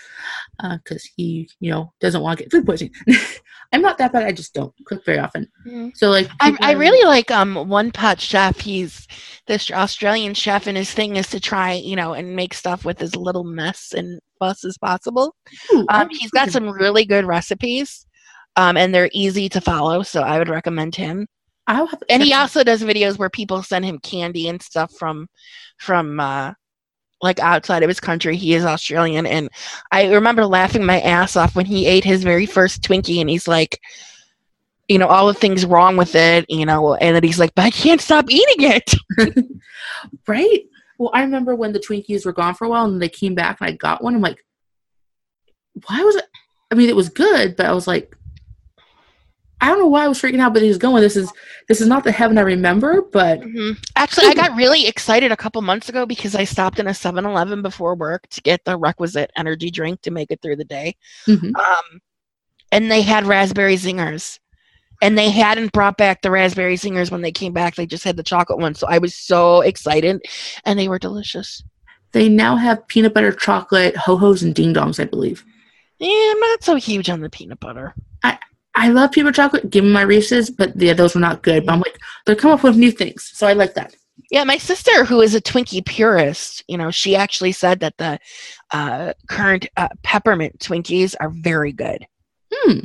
because he, you know, doesn't want to get food poisoning. I'm not that bad. I just don't cook very often. Mhm. So like, I, I really like um one pot chef. He's this Australian chef, and his thing is to try, you know, and make stuff with as little mess and fuss as possible. Ooh, Um, he's got some really good recipes, um, and they're easy to follow. So I would recommend him. I'll have And he also does videos where people send him candy and stuff from from uh, like outside of his country. He is Australian, and I remember laughing my ass off when he ate his very first Twinkie, and he's like, you know, all the things wrong with it, you know, and then he's like, but I can't stop eating it. right? Well, I remember when the Twinkies were gone for a while and they came back and I got one. I'm like, why was it? I mean, it was good, but I was like, I don't know why I was freaking out, but he was going. This is this is not the heaven I remember, but mm-hmm. actually, I got really excited a couple months ago because I stopped in a 7-Eleven before work to get the requisite energy drink to make it through the day, mm-hmm. um, and they had raspberry zingers, and they hadn't brought back the raspberry zingers when they came back. They just had the chocolate ones, so I was so excited, and they were delicious. They now have peanut butter chocolate ho hos and ding dongs, I believe. Yeah, I'm not so huge on the peanut butter. I I love peanut chocolate. Give me my Reese's, but yeah, those were not good. But I'm like, they're coming up with new things, so I like that. Yeah, my sister, who is a Twinkie purist, you know, she actually said that the uh, current uh, peppermint Twinkies are very good. Hmm.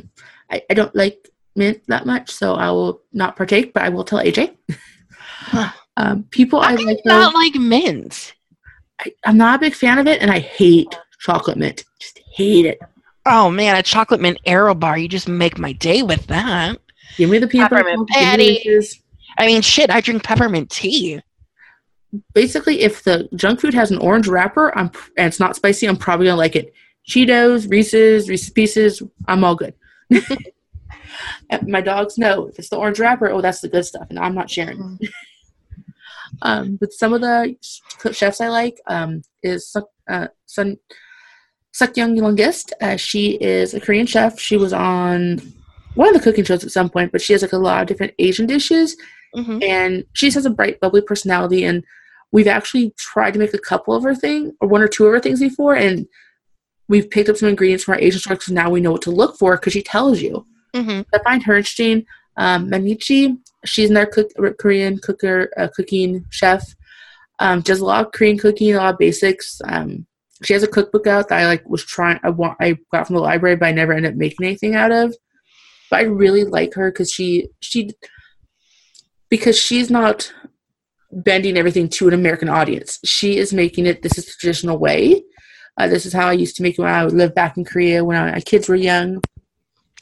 I, I don't like mint that much, so I will not partake. But I will tell AJ. um, people, How I like not like mint. I, I'm not a big fan of it, and I hate chocolate mint. Just hate it. Oh man, a chocolate mint Aero bar. You just make my day with that. Give me the peanut peppermint patty. I mean, shit. I drink peppermint tea. Basically, if the junk food has an orange wrapper, I'm and it's not spicy, I'm probably gonna like it. Cheetos, Reese's, Reese's Pieces, I'm all good. my dogs know if it's the orange wrapper, oh, that's the good stuff, and I'm not sharing. Mm. um, but some of the chefs I like um, is uh, Sun Young Longest. Uh, she is a Korean chef. She was on one of the cooking shows at some point, but she has like a lot of different Asian dishes, mm-hmm. and she has a bright, bubbly personality. And we've actually tried to make a couple of her thing or one or two of her things before, and we've picked up some ingredients from our Asian store because now we know what to look for because she tells you. Mm-hmm. I find her interesting. Um, Maangchi, she's another cook, Korean cooker, uh, cooking chef. Um, does a lot of Korean cooking, a lot of basics. Um, she has a cookbook out that I like was trying I want I got from the library but I never ended up making anything out of. But I really like her because she she because she's not bending everything to an American audience. She is making it this is the traditional way. Uh, this is how I used to make it when I lived back in Korea when I, my kids were young.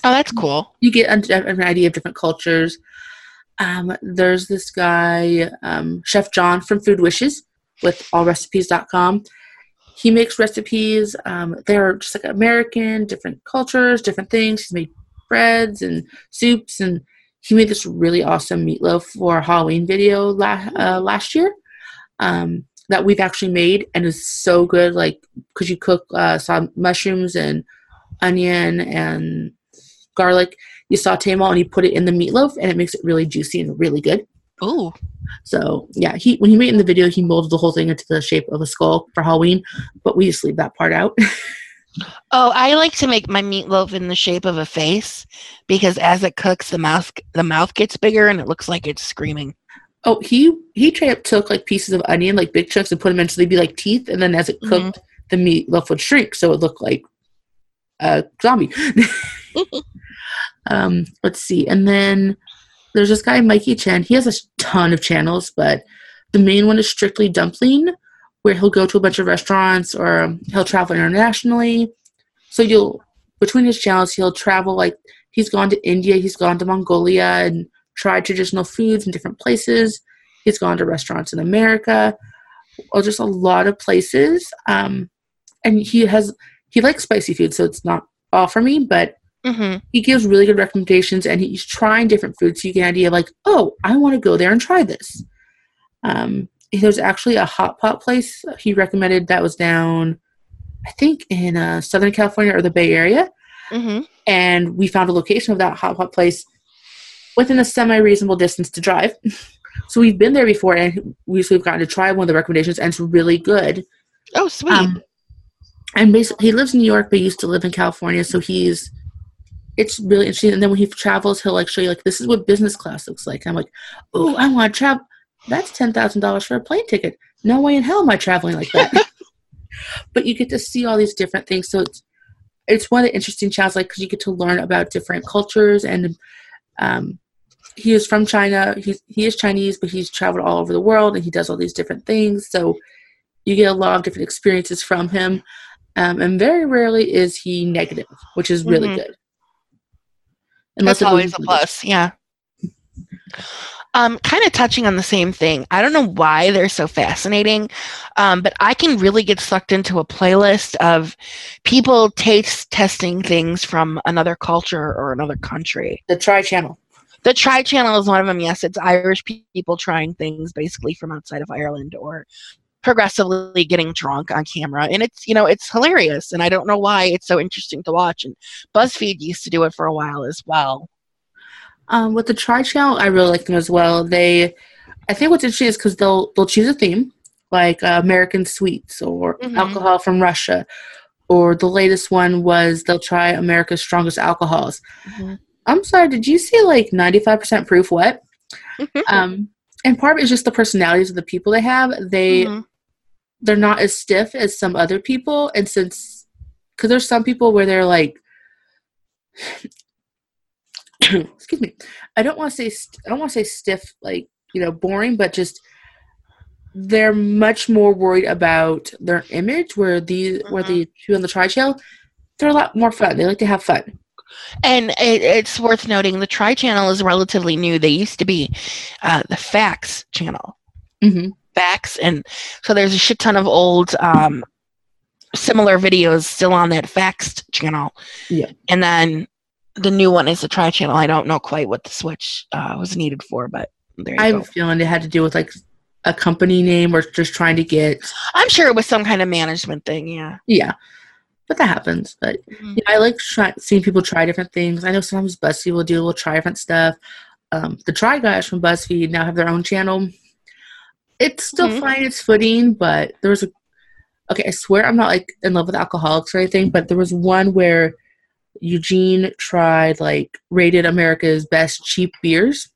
Oh, that's cool. You get an, idea of different cultures. Um, there's this guy, um, Chef John from Food Wishes with allrecipes.com he makes recipes. Um, they're just like American, different cultures, different things. He's made breads and soups, and he made this really awesome meatloaf for a Halloween video la- uh, last year um, that we've actually made, and is so good. Like because you cook uh, some mushrooms and onion and garlic, you saute them all, and you put it in the meatloaf, and it makes it really juicy and really good. Oh. So yeah, he when he made in the video, he molded the whole thing into the shape of a skull for Halloween, but we just leave that part out. oh, I like to make my meatloaf in the shape of a face because as it cooks, the mouth the mouth gets bigger and it looks like it's screaming. Oh, he he took like pieces of onion, like big chunks, and put them in so they'd be like teeth, and then as it cooked, mm-hmm. the meatloaf would shrink, so it looked like a zombie. um, let's see, and then there's this guy Mikey Chen. He has a ton of channels, but the main one is strictly dumpling, where he'll go to a bunch of restaurants or he'll travel internationally. So you'll between his channels, he'll travel like he's gone to India, he's gone to Mongolia and tried traditional foods in different places. He's gone to restaurants in America, or just a lot of places. Um, and he has he likes spicy food, so it's not all for me, but Mm-hmm. He gives really good recommendations and he's trying different foods so you get an idea like, oh, I want to go there and try this. Um, there's actually a hot pot place he recommended that was down, I think, in uh, Southern California or the Bay Area. Mm-hmm. And we found a location of that hot pot place within a semi reasonable distance to drive. so we've been there before and we've gotten to try one of the recommendations and it's really good. Oh, sweet. Um, and basically, he lives in New York but used to live in California, so he's it's really interesting. And then when he travels, he'll like show you like this is what business class looks like. I'm like, oh, I want to travel. That's ten thousand dollars for a plane ticket. No way in hell am I traveling like that. but you get to see all these different things. So it's it's one of the interesting channels, like because you get to learn about different cultures and um, he is from China. He's he is Chinese, but he's traveled all over the world and he does all these different things. So you get a lot of different experiences from him. Um, and very rarely is he negative, which is really Mhm. good. That's always a plus. Yeah. Um, kind of touching on the same thing. I don't know why they're so fascinating, um, but I can really get sucked into a playlist of people taste testing things from another culture or another country. The Try Channel. The Try Channel is one of them. Yes, it's Irish people trying things basically from outside of Ireland or progressively getting drunk on camera, and it's you know it's hilarious, and I don't know why it's so interesting to watch. And BuzzFeed used to do it for a while as well. Um, with the Try Channel, I really like them as well. They, I think what's interesting is because they'll they'll choose a theme like uh, American sweets or Mhm. alcohol from Russia, or the latest one was they'll try America's strongest alcohols. I'm sorry, did you see like 95% proof what? um, and part of it is just the personalities of the people they have. They Mhm. they're not as stiff as some other people, and since because there's some people where they're like, excuse me, I don't want to say st- I don't want to say stiff like you know boring, but just they're much more worried about their image. Where the where Mhm. the two on the tri trail, they're a lot more fun. They like to have fun. And it, it's worth noting the Try Channel is relatively new. They used to be uh, the Facts Channel. Mm-hmm. Facts, and so there's a shit ton of old um, similar videos still on that Facts channel. Yeah. And then the new one is the Try Channel. I don't know quite what the switch uh, was needed for, but there you I have a feeling it had to do with like a company name or just trying to get I'm sure it was some kind of management thing. Yeah. yeah. But that happens. But Mhm. Yeah, I like try, seeing people try different things. I know sometimes BuzzFeed will do will try different stuff. Um, the Try guys from BuzzFeed now have their own channel. It's still Mhm. finding its footing, but there was a okay. I swear I'm not like in love with alcoholics or anything, but there was one where Eugene tried like rated America's best cheap beers,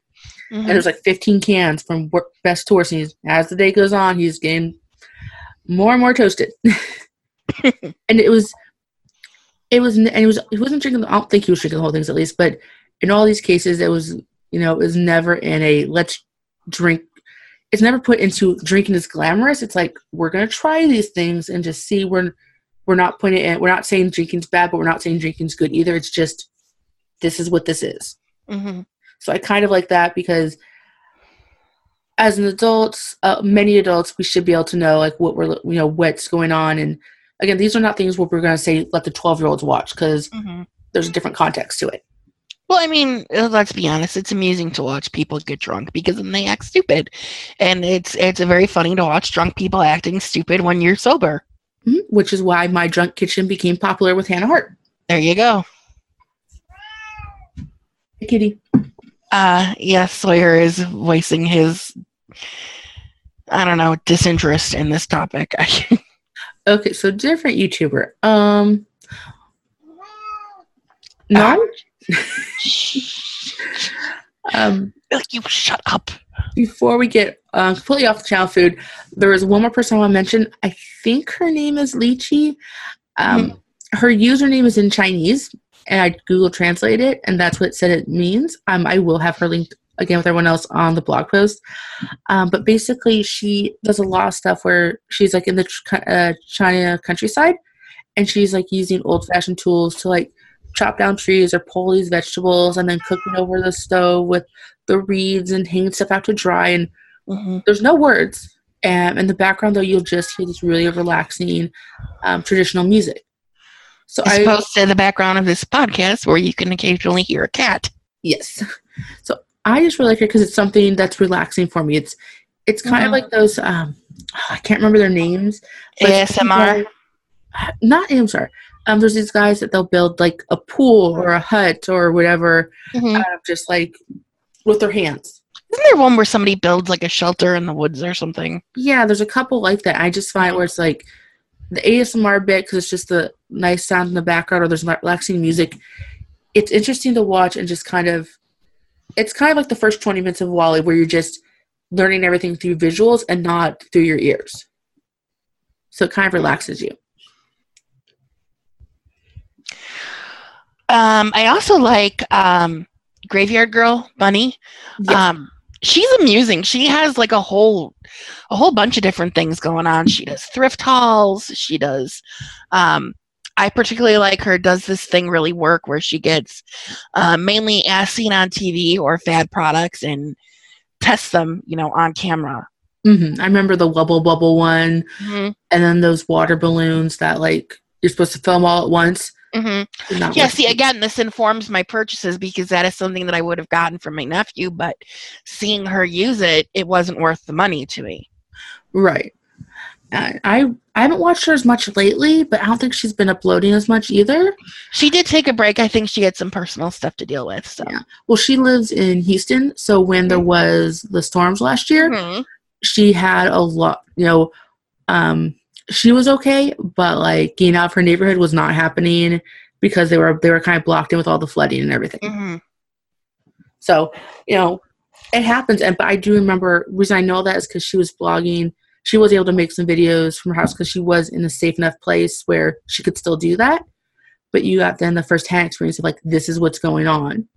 and Mhm. it was like 15 cans from wor- best tours. And he's, as the day goes on, he's getting more and more toasted. and it was, it was, and it was, he wasn't drinking. I don't think he was drinking the whole things at least, but in all these cases, it was, you know, it was never in a let's drink. It's never put into drinking is glamorous. It's like we're gonna try these things and just see. We're we're not putting it. In, we're not saying drinking's bad, but we're not saying drinking's good either. It's just this is what this is. Mhm. So I kind of like that because as an adult, uh, many adults, we should be able to know like what we're, you know, what's going on. And again, these are not things where we're going to say let the twelve year olds watch because Mhm. there's a different context to it. Well, I mean, uh, let's be honest. It's amusing to watch people get drunk because then they act stupid, and it's it's very funny to watch drunk people acting stupid when you're sober. Mhm. Which is why my drunk kitchen became popular with Hannah Hart. There you go. Hey, Kitty. Uh, yes, Sawyer is voicing his, I don't know, disinterest in this topic. Okay, so different YouTuber. Um, no. um, you shut up. before we get uh, completely off the channel food, there is one more person I want to mention. I think her name is Lychee. Um, Her username is in Chinese, and I Google translate it, and that's what it said it means. Um, I will have her linked again with everyone else on the blog post. Um, but basically, she does a lot of stuff where she's like in the uh, China countryside, and she's like using old fashioned tools to like chop down trees or pull these vegetables, and then cooking over the stove with the reeds and hanging stuff out to dry. And Mhm. there's no words. And in the background, though, you'll just hear this really relaxing um, traditional music. So I opposed to the background of this podcast where you can occasionally hear a cat. yes, so I just really like it because it's something that's relaxing for me. It's it's kind Mhm. of like those um, I can't remember their names. ASMR. people- Not ASMR. Um, there's these guys that they'll build like a pool or a hut or whatever, Mhm. out of just like with their hands. Isn't there one where somebody builds like a shelter in the woods or something? Yeah, there's a couple like that. I just find where it's like the ASMR bit because it's just the nice sound in the background or there's relaxing music. It's interesting to watch and just kind of, it's kind of like the first 20 minutes of WALL-E where you're just learning everything through visuals and not through your ears. So it kind of relaxes you. Um, I also like um, Graveyard Girl Bunny. Um, she's amusing. She has like a whole a whole bunch of different things going on. She does thrift hauls. She does. Um, I particularly like her. Does this thing really work? Where she gets uh, mainly as seen on TV or fad products and tests them, you know, on camera. Mm-hmm. I remember the Wubble Bubble one, mm-hmm. and then those water balloons that like you're supposed to film all at once. Mm-hmm. Yeah, see, again, this informs my purchases because that is something that I would have gotten from my nephew, but seeing her use it, it wasn't worth the money to me. Right. I, I I haven't watched her as much lately, but I don't think she's been uploading as much either. She did take a break. I think she had some personal stuff to deal with. So, yeah. well, she lives in Houston, so when there was the storms last year, mm-hmm. she had a lot. You know, um, she was okay, but like getting out of her neighborhood was not happening because they were they were kind of blocked in with all the flooding and everything. Mm-hmm. So, you know, it happens. And but I do remember reason I know that is because she was blogging. She was able to make some videos from her house because she was in a safe enough place where she could still do that. But you got then the first hand experience of like this is what's going on.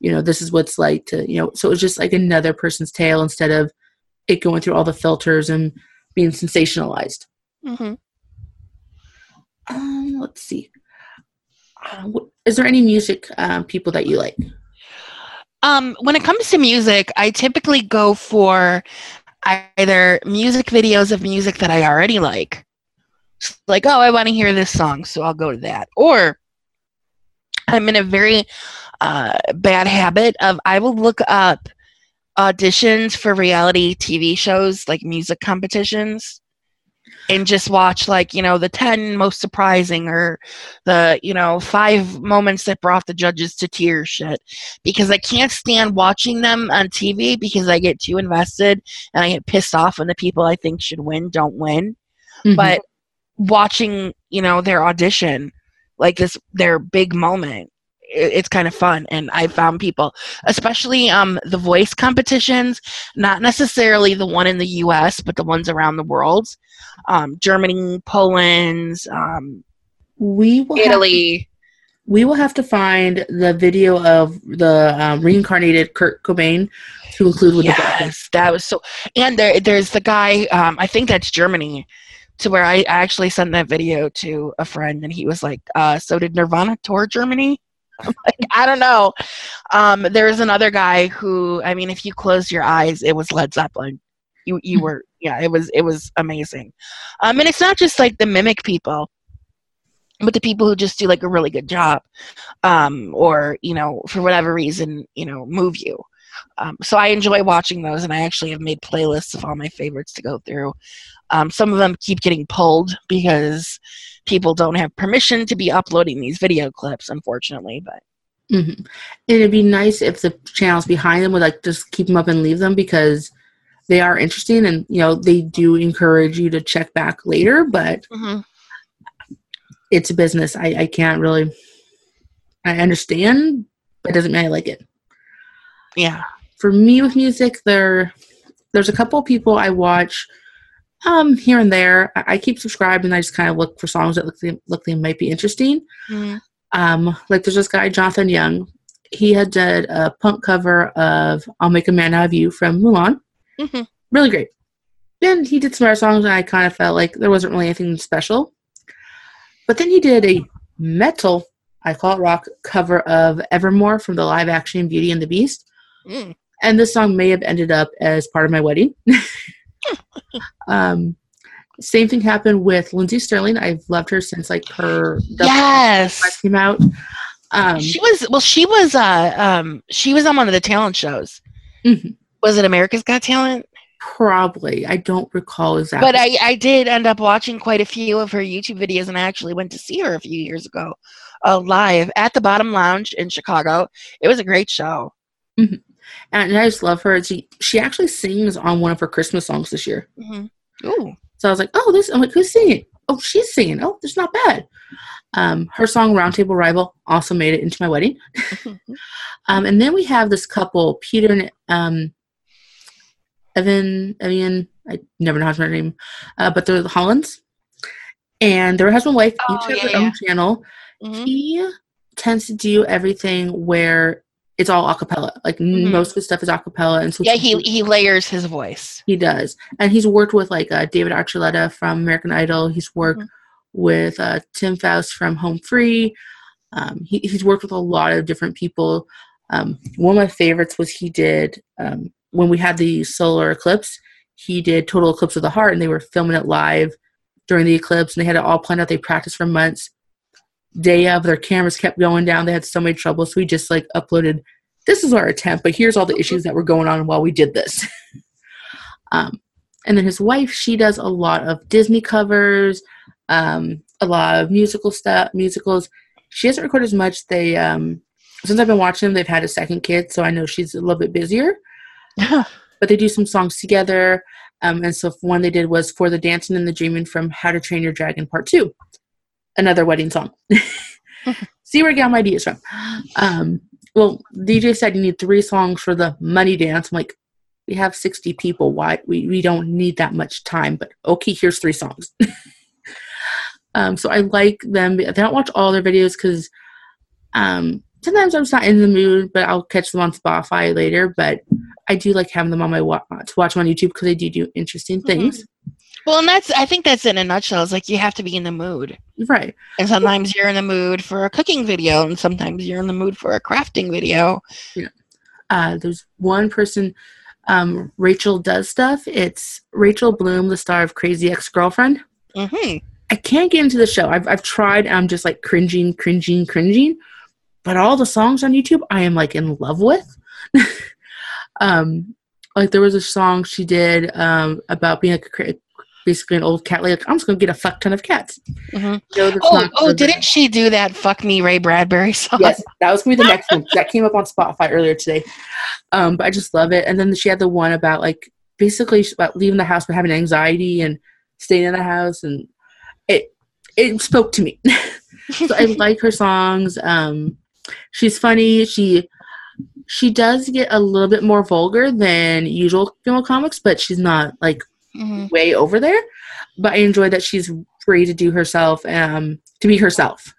You know, this is what's like to you know. So it was just like another person's tale instead of it going through all the filters and being sensationalized. Mm-hmm. Um, let's see. Uh, is there any music um, people that you like? Um, when it comes to music, I typically go for either music videos of music that I already like. Like, oh, I want to hear this song, so I'll go to that. Or I'm in a very uh, bad habit of I will look up auditions for reality TV shows, like music competitions and just watch like you know the 10 most surprising or the you know five moments that brought the judges to tears shit. Because i can't stand watching them on tv because i get too invested and i get pissed off when the people i think should win don't win. Mm-hmm. but watching you know their audition like this their big moment. It's kind of fun and i found people especially um, the voice competitions not necessarily the one in the us but the ones around the world um, germany poland um, we will italy to, we will have to find the video of the um, reincarnated kurt cobain to include with yes, the that was so and there, there's the guy um, i think that's germany to where I actually sent that video to a friend and he was like, uh, so did Nirvana tour Germany? like, I don't know. Um, there's another guy who, I mean, if you close your eyes, it was Led Zeppelin. You you were yeah, it was it was amazing. Um, and it's not just like the mimic people, but the people who just do like a really good job, um, or you know, for whatever reason, you know, move you. Um, so I enjoy watching those, and I actually have made playlists of all my favorites to go through. Um, some of them keep getting pulled because people don't have permission to be uploading these video clips, unfortunately. But mm-hmm. it'd be nice if the channels behind them would like just keep them up and leave them because they are interesting and you know they do encourage you to check back later. But mm-hmm. it's a business. I, I can't really. I understand, but it doesn't mean I like it. Yeah. For me with music, there there's a couple of people I watch um, here and there. I, I keep subscribed and I just kind of look for songs that look look like might be interesting. Mm-hmm. Um, like there's this guy Jonathan Young. He had did a punk cover of "I'll Make a Man Out of You" from Mulan. Mm-hmm. Really great. Then he did some other songs, and I kind of felt like there wasn't really anything special. But then he did a metal, I call it rock, cover of Evermore from the live action Beauty and the Beast. Mm. And this song may have ended up as part of my wedding. um, same thing happened with Lindsey Stirling. I've loved her since like her yes came out. Um, she was well. She was uh um she was on one of the talent shows. Mm-hmm. Was it America's Got Talent? Probably. I don't recall exactly. But I I did end up watching quite a few of her YouTube videos, and I actually went to see her a few years ago, uh, live at the Bottom Lounge in Chicago. It was a great show. Mm-hmm and I just love her. She she actually sings on one of her Christmas songs this year. Mm-hmm. Ooh. So I was like, oh, this. I'm like, who's singing? Oh, she's singing. Oh, that's not bad. Um, her song "Roundtable Rival" also made it into my wedding. um, and then we have this couple, Peter and um, Evynne. Evynne. I never know how to pronounce her name, uh, but they're the Hollens, and their husband and wife oh, each have yeah, their yeah. own channel. Mm-hmm. He tends to do everything where it's all acapella. Like Mhm. most of his stuff is acapella, and so Yeah, he he layers his voice. he does, and he's worked with like uh, David Archuleta from American Idol. He's worked Mhm. with uh, Tim Foust from Home Free. Um, he, he's worked with a lot of different people. Um, one of my favorites was he did um, when we had the solar eclipse. He did Total Eclipse of the Heart, and they were filming it live during the eclipse, and they had it all planned out. They practiced for months. Day of, their cameras kept going down. They had so many troubles. so we just like uploaded. This is our attempt, but here's all the issues that were going on while we did this. um, and then his wife, she does a lot of Disney covers, um, a lot of musical stuff, musicals. She hasn't recorded as much. They um, since I've been watching them, they've had a second kid, so I know she's a little bit busier. But they do some songs together. Um, and so one they did was for the dancing and the dreaming from How to Train Your Dragon Part Two, another wedding song. See where I got my ideas from. Um, well, DJ said you need three songs for the money dance. I'm like, we have 60 people. Why we, we don't need that much time, but okay, here's three songs. um, so I like them. I don't watch all their videos because um, sometimes I'm just not in the mood, but I'll catch them on Spotify later. But I do like having them on my wa- to watch them on YouTube because they do do interesting things. Well, and that's I think that's in a nutshell. It's like you have to be in the mood, Right. and sometimes you're in the mood for a cooking video, and sometimes you're in the mood for a crafting video. Uh, there's one person, um, Rachel does stuff. It's Rachel Bloom, the star of Crazy Ex Girlfriend. hmm I can't get into the show. I've, I've tried. I'm just like cringing, cringing, cringing. But all the songs on YouTube, I am like in love with. um, like there was a song she did um, about being like a, cra- basically an old cat. Like I'm just gonna get a fuck ton of cats. hmm No, Oh, oh, didn't she do that? Fuck me, Ray Bradbury song. Yes, that was gonna be the next one. That came up on Spotify earlier today. Um, but I just love it. And then she had the one about like basically about leaving the house but having anxiety and staying in the house, and it it spoke to me. so I like her songs. Um, she's funny. She she does get a little bit more vulgar than usual female comics, but she's not like Mhm. way over there. But I enjoy that she's free to do herself, um, to be herself,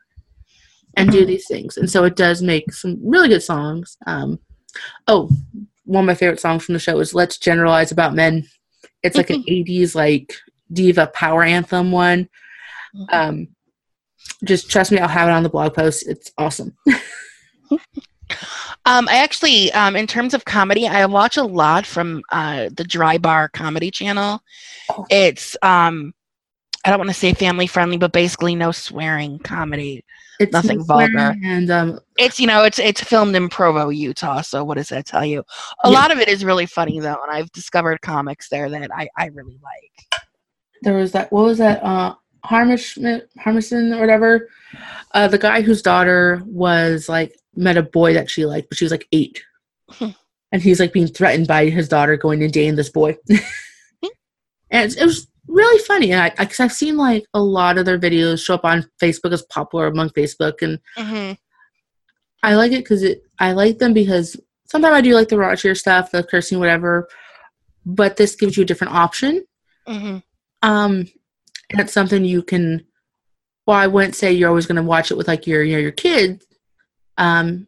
and do Mhm. these things. And so it does make some really good songs. Um, oh, one of my favorite songs from the show is "Let's Generalize About Men." It's like an '80s like diva power anthem one. Mhm. Um, just trust me, I'll have it on the blog post. It's awesome. Um, I actually, um, in terms of comedy, I watch a lot from uh, the Dry Bar Comedy Channel. Oh. It's, um, I don't want to say family friendly, but basically no swearing comedy. It's Nothing no vulgar. and um, It's you know, it's it's filmed in Provo, Utah. So what does that tell you? A Yeah. lot of it is really funny though, and I've discovered comics there that I I really like. there was that what was that uh harmish harmison or whatever uh the guy whose daughter was like met a boy that she liked but she was like eight Hmm. and he's like being threatened by his daughter going and dating this boy and it was really funny and I, cause i've seen like a lot of their videos show up on facebook as popular among facebook and hmm i like it because it i like them because sometimes i do like the raunchier stuff the cursing whatever but this gives you a different option hmm um, and it's something you can. Well, I wouldn't say you're always going to watch it with like your your your kids. Um,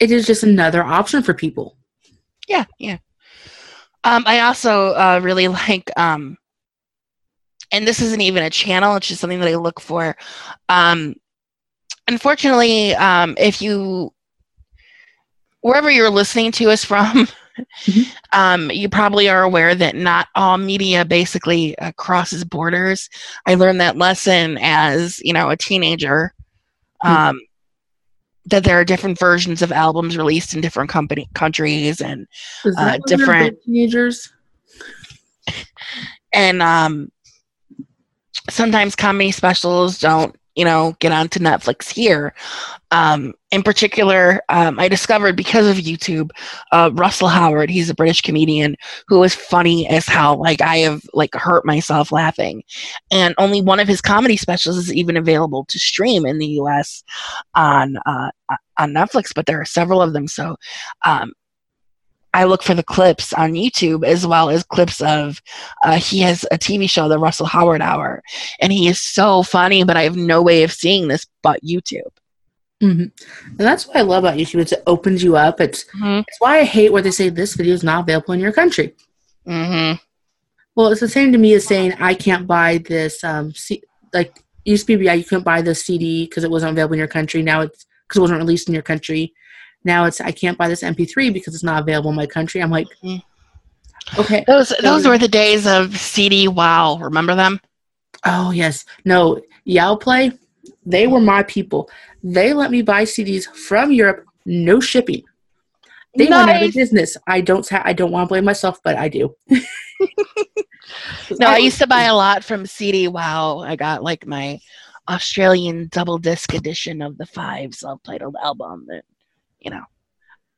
it is just another option for people. Yeah, yeah. Um, I also uh, really like, um, and this isn't even a channel; it's just something that I look for. Um, unfortunately, um, if you wherever you're listening to us from, Mhm. um, you probably are aware that not all media basically uh, crosses borders. I learned that lesson as you know a teenager. Mhm. Um, that there are different versions of albums released in different company countries and Uh, different- teenagers? and um, sometimes comedy specials don't you know get onto netflix here. Um, in particular um, i discovered because of youtube uh, russell howard he's a british comedian who is funny as hell. Like i have like hurt myself laughing. And only one of his comedy specials is even available to stream in the us on uh, on netflix but there are several of them. So um, I look for the clips on YouTube as well as clips of uh, he has a TV show, The Russell Howard Hour, and he is so funny, but I have no way of seeing this but YouTube. hmm And that's what I love about YouTube. It's, it opens you up. It's Mm-hmm. it's why I hate where they say this video is not available in your country. Mm-hmm. Well, it's the same to me as saying I can't buy this. Um, C- like used to be, yeah, you couldn't buy this CD because it wasn't available in your country. Now it's because it wasn't released in your country. Now it's I can't buy this MP3 because it's not available in my country. I'm like, Mhm. okay, Those those were the days of CD Wow. Remember them? oh yes, no, Yao Play, they were my people. They let me buy CDs from Europe, no shipping. They went out of Nice. business. I don't. Ha- I don't want to blame myself, but I do. No, I used to buy a lot from CD Wow. I got like my Australian double disc edition of the five self-titled album. That you know.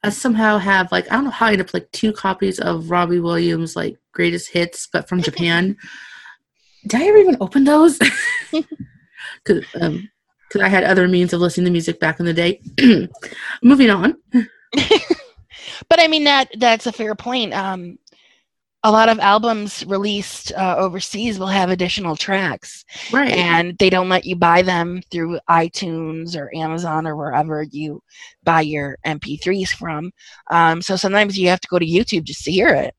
I somehow have like I don't know how I ended up like two copies of Robbie Williams like greatest hits, but from Japan. Did I ever even open those? Because um, 'cause I had other means of listening to music back in the day. Moving on. But I mean that that's a fair point. Um, a lot of albums released uh, overseas will have additional tracks, Right. and they don't let you buy them through iTunes or Amazon or wherever you buy your MP3s from. Um, so sometimes you have to go to YouTube just to hear it.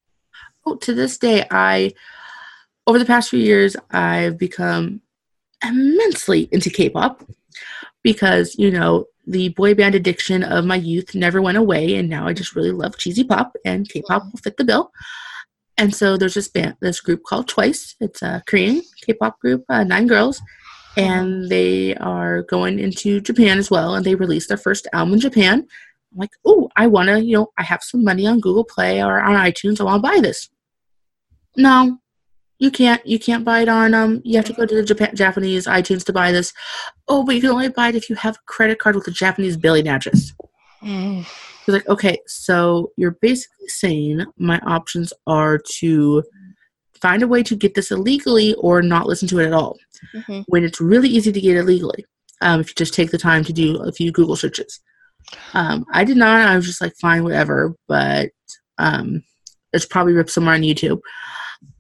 Oh, to this day, I over the past few years, I've become immensely into K-pop because you know the boy band addiction of my youth never went away, and now I just really love cheesy pop, and K-pop will fit the bill. And so there's this band, this group called Twice. It's a Korean K-pop group, uh, nine girls, and they are going into Japan as well. And they released their first album in Japan. I'm like, oh, I want to, you know, I have some money on Google Play or on iTunes. I want to buy this. No, you can't. You can't buy it on. Um, you have to go to the Japan, Japanese iTunes to buy this. Oh, but you can only buy it if you have a credit card with a Japanese billing address. Mm. He's like, okay, so you're basically saying my options are to find a way to get this illegally or not listen to it at all. Mhm. When it's really easy to get it legally, um, if you just take the time to do a few Google searches. Um, I did not. I was just like, fine, whatever. But um, it's probably ripped somewhere on YouTube.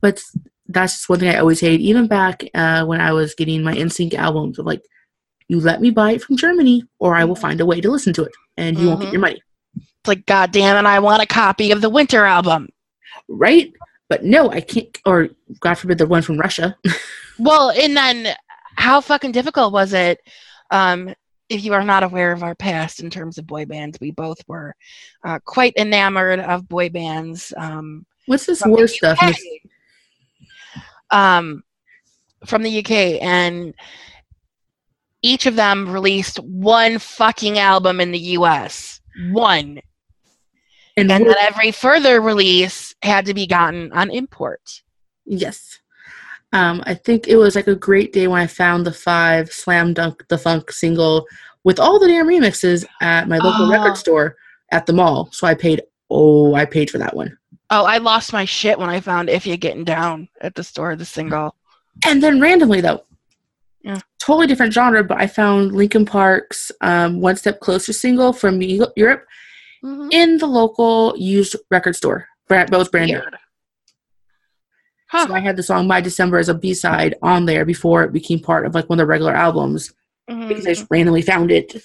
But that's just one thing I always hate. Even back uh, when I was getting my NSYNC albums, of like, you let me buy it from Germany, or I will find a way to listen to it, and you won't get Mhm. your money. It's like, God damn it, I want a copy of the Winter album. right? But no, I can't. Or God forbid, the one from Russia. Well, and then how fucking difficult was it? Um, if you are not aware of our past in terms of boy bands, we both were uh, quite enamored of boy bands. Um, What's this war stuff? Um, from the UK, and each of them released one fucking album in the US. One. And, And then every further release had to be gotten on import. yes, um, I think it was like a great day when I found the five Slam Dunk the Funk single with all the damn remixes at my local Oh. record store at the mall. So I paid. Oh, I paid for that one. Oh, I lost my shit when I found If You Getting Down at the store, the single. And then randomly though, Yeah. totally different genre, but I found Linkin Park's um, "One Step Closer" single from Europe Mhm. in the local used record store. Both brand new. Huh. So I had the song "My December" as a B side on there before it became part of like one of the regular albums because I just randomly found it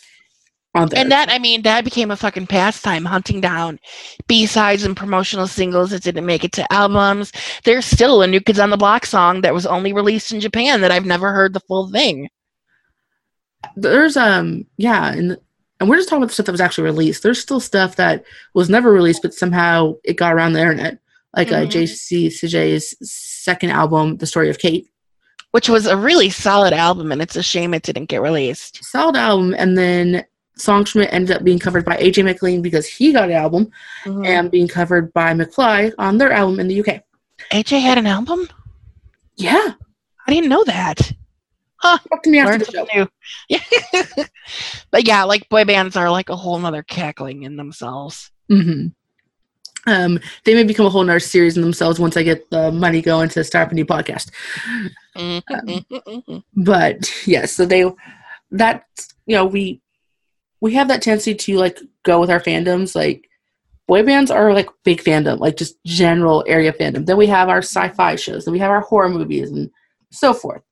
on there. And that, I mean, that became a fucking pastime, hunting down B-sides and promotional singles that didn't make it to albums. There's still a New Kids on the Block song that was only released in Japan that I've never heard the full thing. there's um yeah, and and we're just talking about the stuff that was actually released. There's still stuff that was never released, but somehow it got around the internet, like uh, Mhm. JC Chasez's second album, "The Story of Kate." Which was a really solid album, and it's a shame it didn't get released. Solid album, and then songs from it ended up being covered by AJ McLean because he got an album, Mhm. and being covered by McFly on their album in the UK. AJ had an album? Yeah, I didn't know that. Talk to me after the show. Yeah. but yeah, like boy bands are like a whole nother cackling in themselves. hmm Um, they may become a whole nother series in themselves once I get the money going to start up a new podcast. Mhm. But yes, so they that you know we we have that tendency to like go with our fandoms. Like boy bands are like big fandom, like just general area fandom. Then we have our sci-fi shows, then we have our horror movies, and so forth.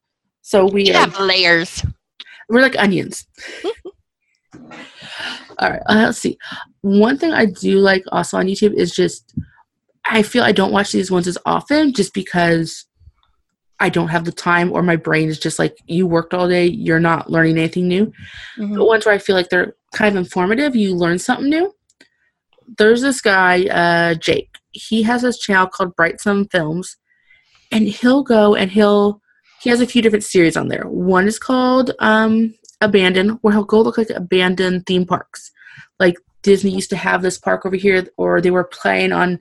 So we have layers. we're like onions. All right, uh, let's see. One thing I do like also on YouTube is just I feel I don't watch these ones as often just because I don't have the time or my brain is just like you worked all day, you're not learning anything new. Mhm. But ones where I feel like they're kind of informative, you learn something new. There's this guy, uh, Jake. He has this channel called Bright Sun Films, and he'll go and he'll he has a few different series on there. One is called um, Abandoned, where he'll go look like abandoned theme parks. Like Disney used to have this park over here, or they were planning on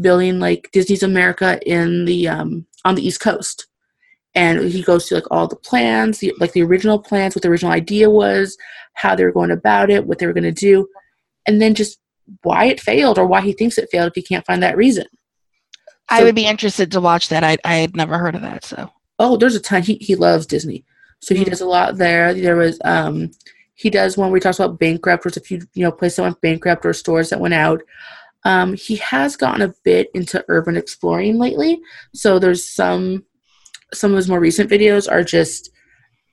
building like Disney's America in the um, on the East Coast. And he goes through like all the plans, the, like the original plans, what the original idea was, how they were going about it, what they were going to do, and then just why it failed or why he thinks it failed if he can't find that reason. I would be interested to watch that. I I had never heard of that. So Oh, there's a ton. He he loves Disney, so he Mm. does a lot there. There was um he does one where he talks about bankrupt. There's a few you know places that went bankrupt or stores that went out. Um, he has gotten a bit into urban exploring lately. So there's some some of his more recent videos are just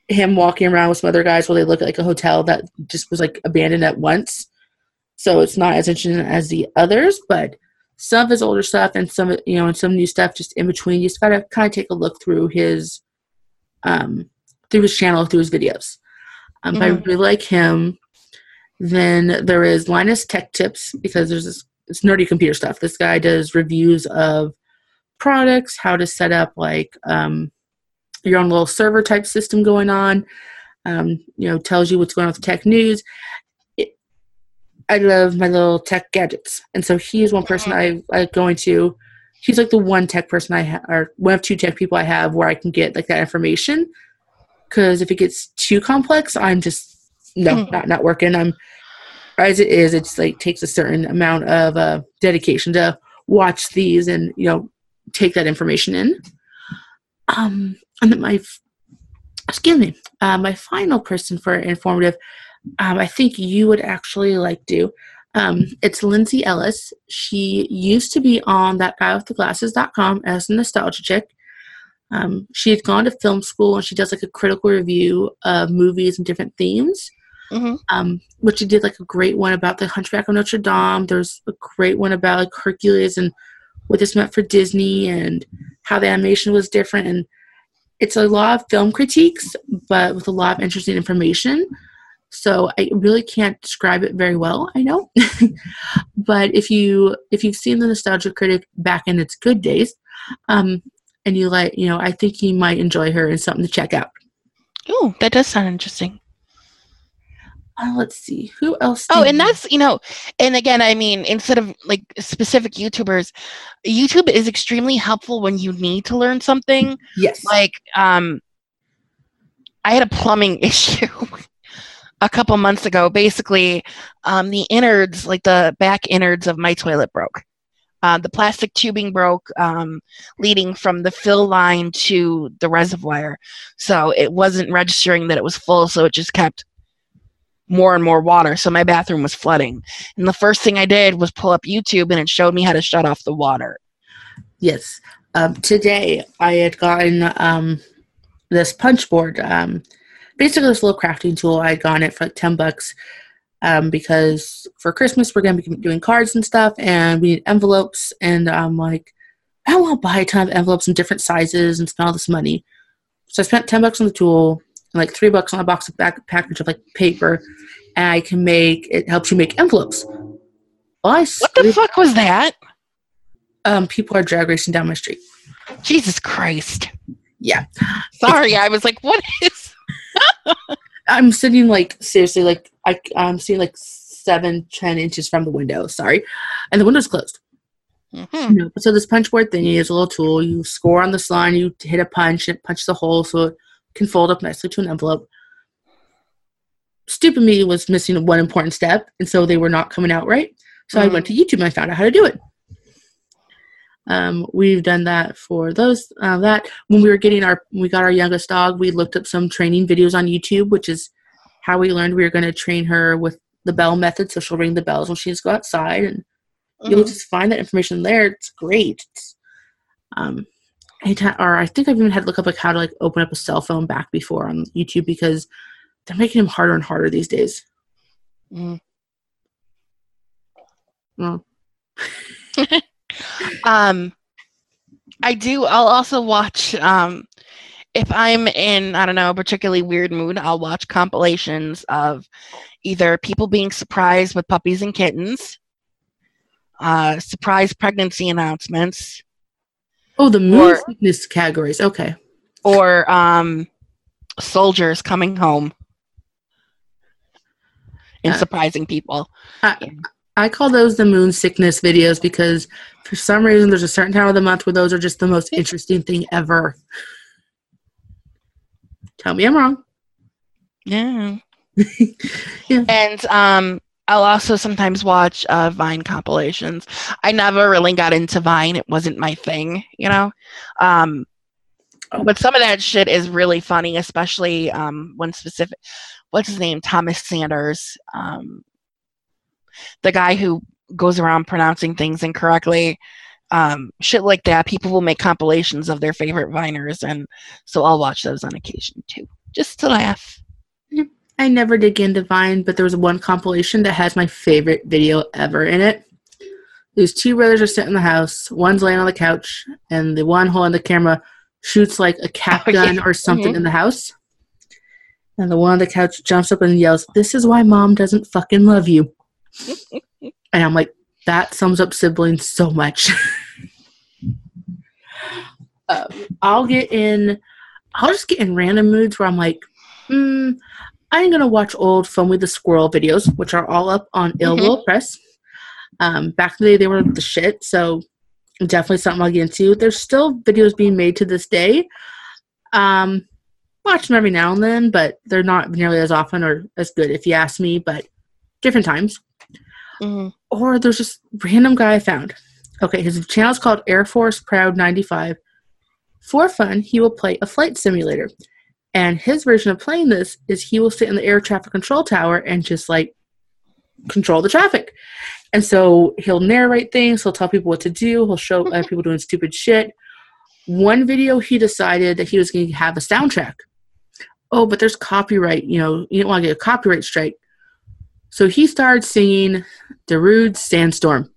him walking around with some other guys while they look at like a hotel that just was like abandoned at once. So it's not as interesting as the others, but some of his older stuff and some you know and some new stuff just in between. You just gotta kind of take a look through his um through his channel through his videos. Um, but I really like him. Then there is Linus Tech Tips because there's this it's nerdy computer stuff. This guy does reviews of products, how to set up like um, your own little server type system going on. Um, you know, tells you what's going on with tech news. I love my little tech gadgets, and so he is one person I I go into. He's like the one tech person I have, or one of two tech people I have where I can get like that information. Because if it gets too complex, I'm just no, Mhm. not not working. I'm as it is. It's like takes a certain amount of uh, dedication to watch these and you know take that information in. Um, and then my excuse me, uh, my final person for informative, um, I think you would actually like do. Um, it's Lindsay Ellis. She used to be on that guy with the glasses.com as a nostalgia chick. Um, she had gone to film school and she does like a critical review of movies and different themes. Mhm. Um, which she did like a great one about the Hunchback of Notre Dame. There's a great one about like Hercules and what this meant for Disney and how the animation was different. And it's a lot of film critiques, but with a lot of interesting information. So I really can't describe it very well. I know, but if you if you've seen the Nostalgia Critic back in its good days, um, and you like, you know, I think you might enjoy her and something to check out. Oh, that does sound interesting. Uh, let's see who else. Oh, and that's you know, and again, I mean, instead of like specific YouTubers, YouTube is extremely helpful when you need to learn something. yes, Like, um, I had a plumbing issue a couple months ago. Basically, um, the innards, like the back innards of my toilet broke. Uh, the plastic tubing broke, um, leading from the fill line to the reservoir. So it wasn't registering that it was full, so it just kept more and more water. So my bathroom was flooding. And the first thing I did was pull up YouTube and it showed me how to shut off the water. Yes. Um, today I had gotten um, this punch board. Um, basically, this little crafting tool. I had gotten it for like 10 bucks um, because for Christmas we're going to be doing cards and stuff and we need envelopes. And I'm like, I don't want to buy a ton of envelopes in different sizes and spend all this money. So I spent 10 bucks on the tool and like three bucks on a box of back package of like paper. And I can make it helps you make envelopes. Well, I What the fuck was that? um, people are drag racing down my street. Jesus Christ. Yeah. Sorry, I was like, what is. I'm sitting like seriously, like I, I'm seeing like seven, ten inches from the window. Sorry, and the window's closed. Mhm. No, so this punch board thingy is a little tool. You score on this line, you hit a punch, and it punches a hole so it can fold up nicely to an envelope. Stupid me was missing one important step, and so they were not coming out right. So I went to YouTube and I found out how to do it. Um, we've done that for those uh, that when we were getting our we got our youngest dog, we looked up some training videos on YouTube, which is how we learned we were going to train her with the bell method. So she'll ring the bells when she just go outside, and you'll Mhm. just find that information there. It's great. It's, um, anytime, or I think I've even had to look up like how to like open up a cell phone back before on YouTube because they're making them harder and harder these days. Mm. Well, um, I do. I'll also watch. Um, if I'm in, I don't know, a particularly weird mood, I'll watch compilations of either people being surprised with puppies and kittens, uh, surprise pregnancy announcements, oh, the moon Or- sickness categories. Okay. or um, soldiers coming home and Uh, surprising people. I call those the moon sickness videos because for some reason there's a certain time of the month where those are just the most interesting thing ever. Tell me I'm wrong. Yeah. Yeah. And um, I'll also sometimes watch uh, Vine compilations. I never really got into Vine; it wasn't my thing, you know. Um, Oh. but some of that shit is really funny, especially um, one specific. What's his name? Thomas Sanders, um, the guy who goes around pronouncing things incorrectly. Um, shit like that. People will make compilations of their favorite Viners, and so I'll watch those on occasion too, just to laugh. I never dig into Vine, but there was one compilation that has my favorite video ever in it. These two brothers are sitting in the house. One's laying on the couch, and the one holding the camera shoots like a cap Oh, yeah. gun or something Mhm. in the house. And the one on the couch jumps up and yells, This is why mom doesn't fucking love you. And I'm like, That sums up siblings so much. uh, I'll get in, I'll just get in random moods where I'm like, hmm, I'm gonna watch old Foamy the Squirrel videos, which are all up on Ill Will Press. Um, back in the day, they were the shit, so definitely something I'll get into. There's still videos being made to this day. Um, watch them every now and then, but they're not nearly as often or as good, if you ask me. But different times. Mhm. Or there's just random guy I found. Okay, his channel is called Air Force Proud 95. For fun, he will play a flight simulator. And his version of playing this is he will sit in the air traffic control tower and just like control the traffic. And so he'll narrate things, he'll tell people what to do, he'll show other people doing stupid shit. One video he decided that he was going to have a soundtrack. Oh, but there's copyright, you know, you don't want to get a copyright strike. So he started singing Darude Sandstorm.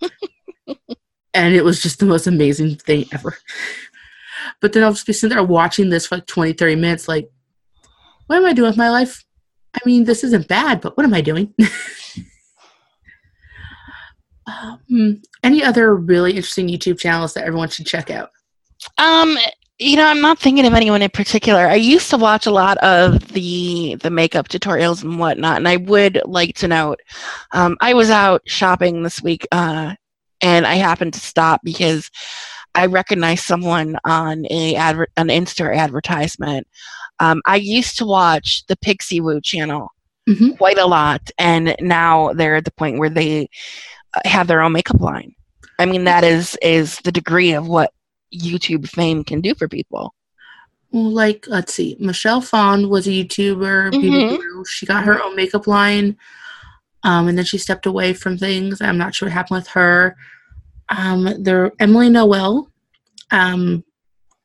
and it was just the most amazing thing ever. But then I'll just be sitting there watching this for like 20, 30 minutes, like, what am I doing with my life? I mean, this isn't bad, but what am I doing? um, any other really interesting YouTube channels that everyone should check out? Um, you know, I'm not thinking of anyone in particular. I used to watch a lot of the the makeup tutorials and whatnot, and I would like to note, um, I was out shopping this week, uh, and I happened to stop because I recognized someone on a adver- an Insta advertisement. Um, I used to watch the Pixiwoo channel Mhm. quite a lot, and now they're at the point where they uh, have their own makeup line. I mean, that is is the degree of what YouTube fame can do for people. Well, like, let's see, Michelle Phan was a YouTuber, Mhm. She got her own makeup line, um, and then she stepped away from things. I'm not sure what happened with her. Um, there, Emily Noel, um,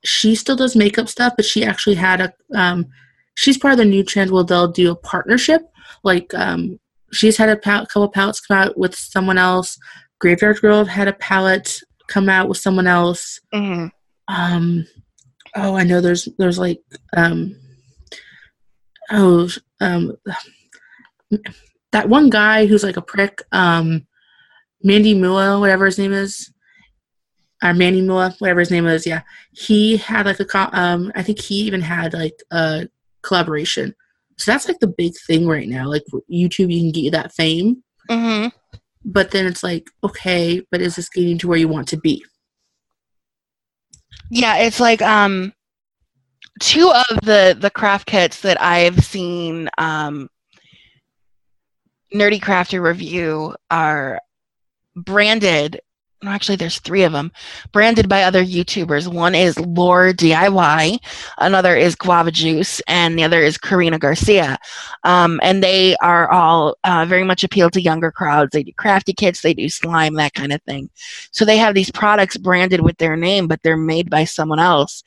she still does makeup stuff, but she actually had a. Um, she's part of the new trend where they'll do a partnership. Like, um, she's had a pal- couple palettes come out with someone else. Graveyard Girl had a palette come out with someone else Mhm. um oh i know there's there's like um oh um that one guy who's like a prick um Manny MUA whatever his name is or Manny MUA whatever his name is yeah he had like a um i think he even had like a collaboration so that's like the big thing right now like youtube you can get you that fame Mhm. But then it's like okay but is this getting to where you want to be Yeah, it's like um, two of the the craft kits that I've seen um, NerdECrafter review are branded. No, actually, there's three of them branded by other YouTubers. One is LaurDIY, another is Guava Juice, and the other is Karina Garcia. Um, and they are all uh, very much appeal to younger crowds. They do crafty kits, they do slime, that kind of thing. So they have these products branded with their name, but they're made by someone else.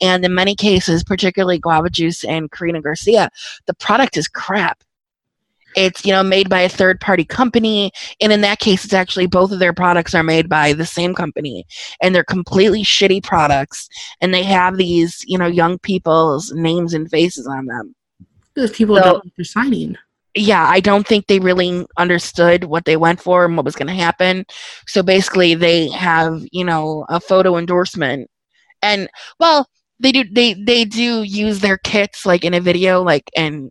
And in many cases, particularly Guava Juice and Karina Garcia, the product is crap. It's you know made by a third party company and in that case it's actually both of their products are made by the same company and they're completely shitty products and they have these you know young people's names and faces on them. Because people so, don't they're signing. Yeah i don't think they really understood what they went for and what was going to happen. So basically they have you know a photo endorsement. And well they do they they do use their kits like in a video like and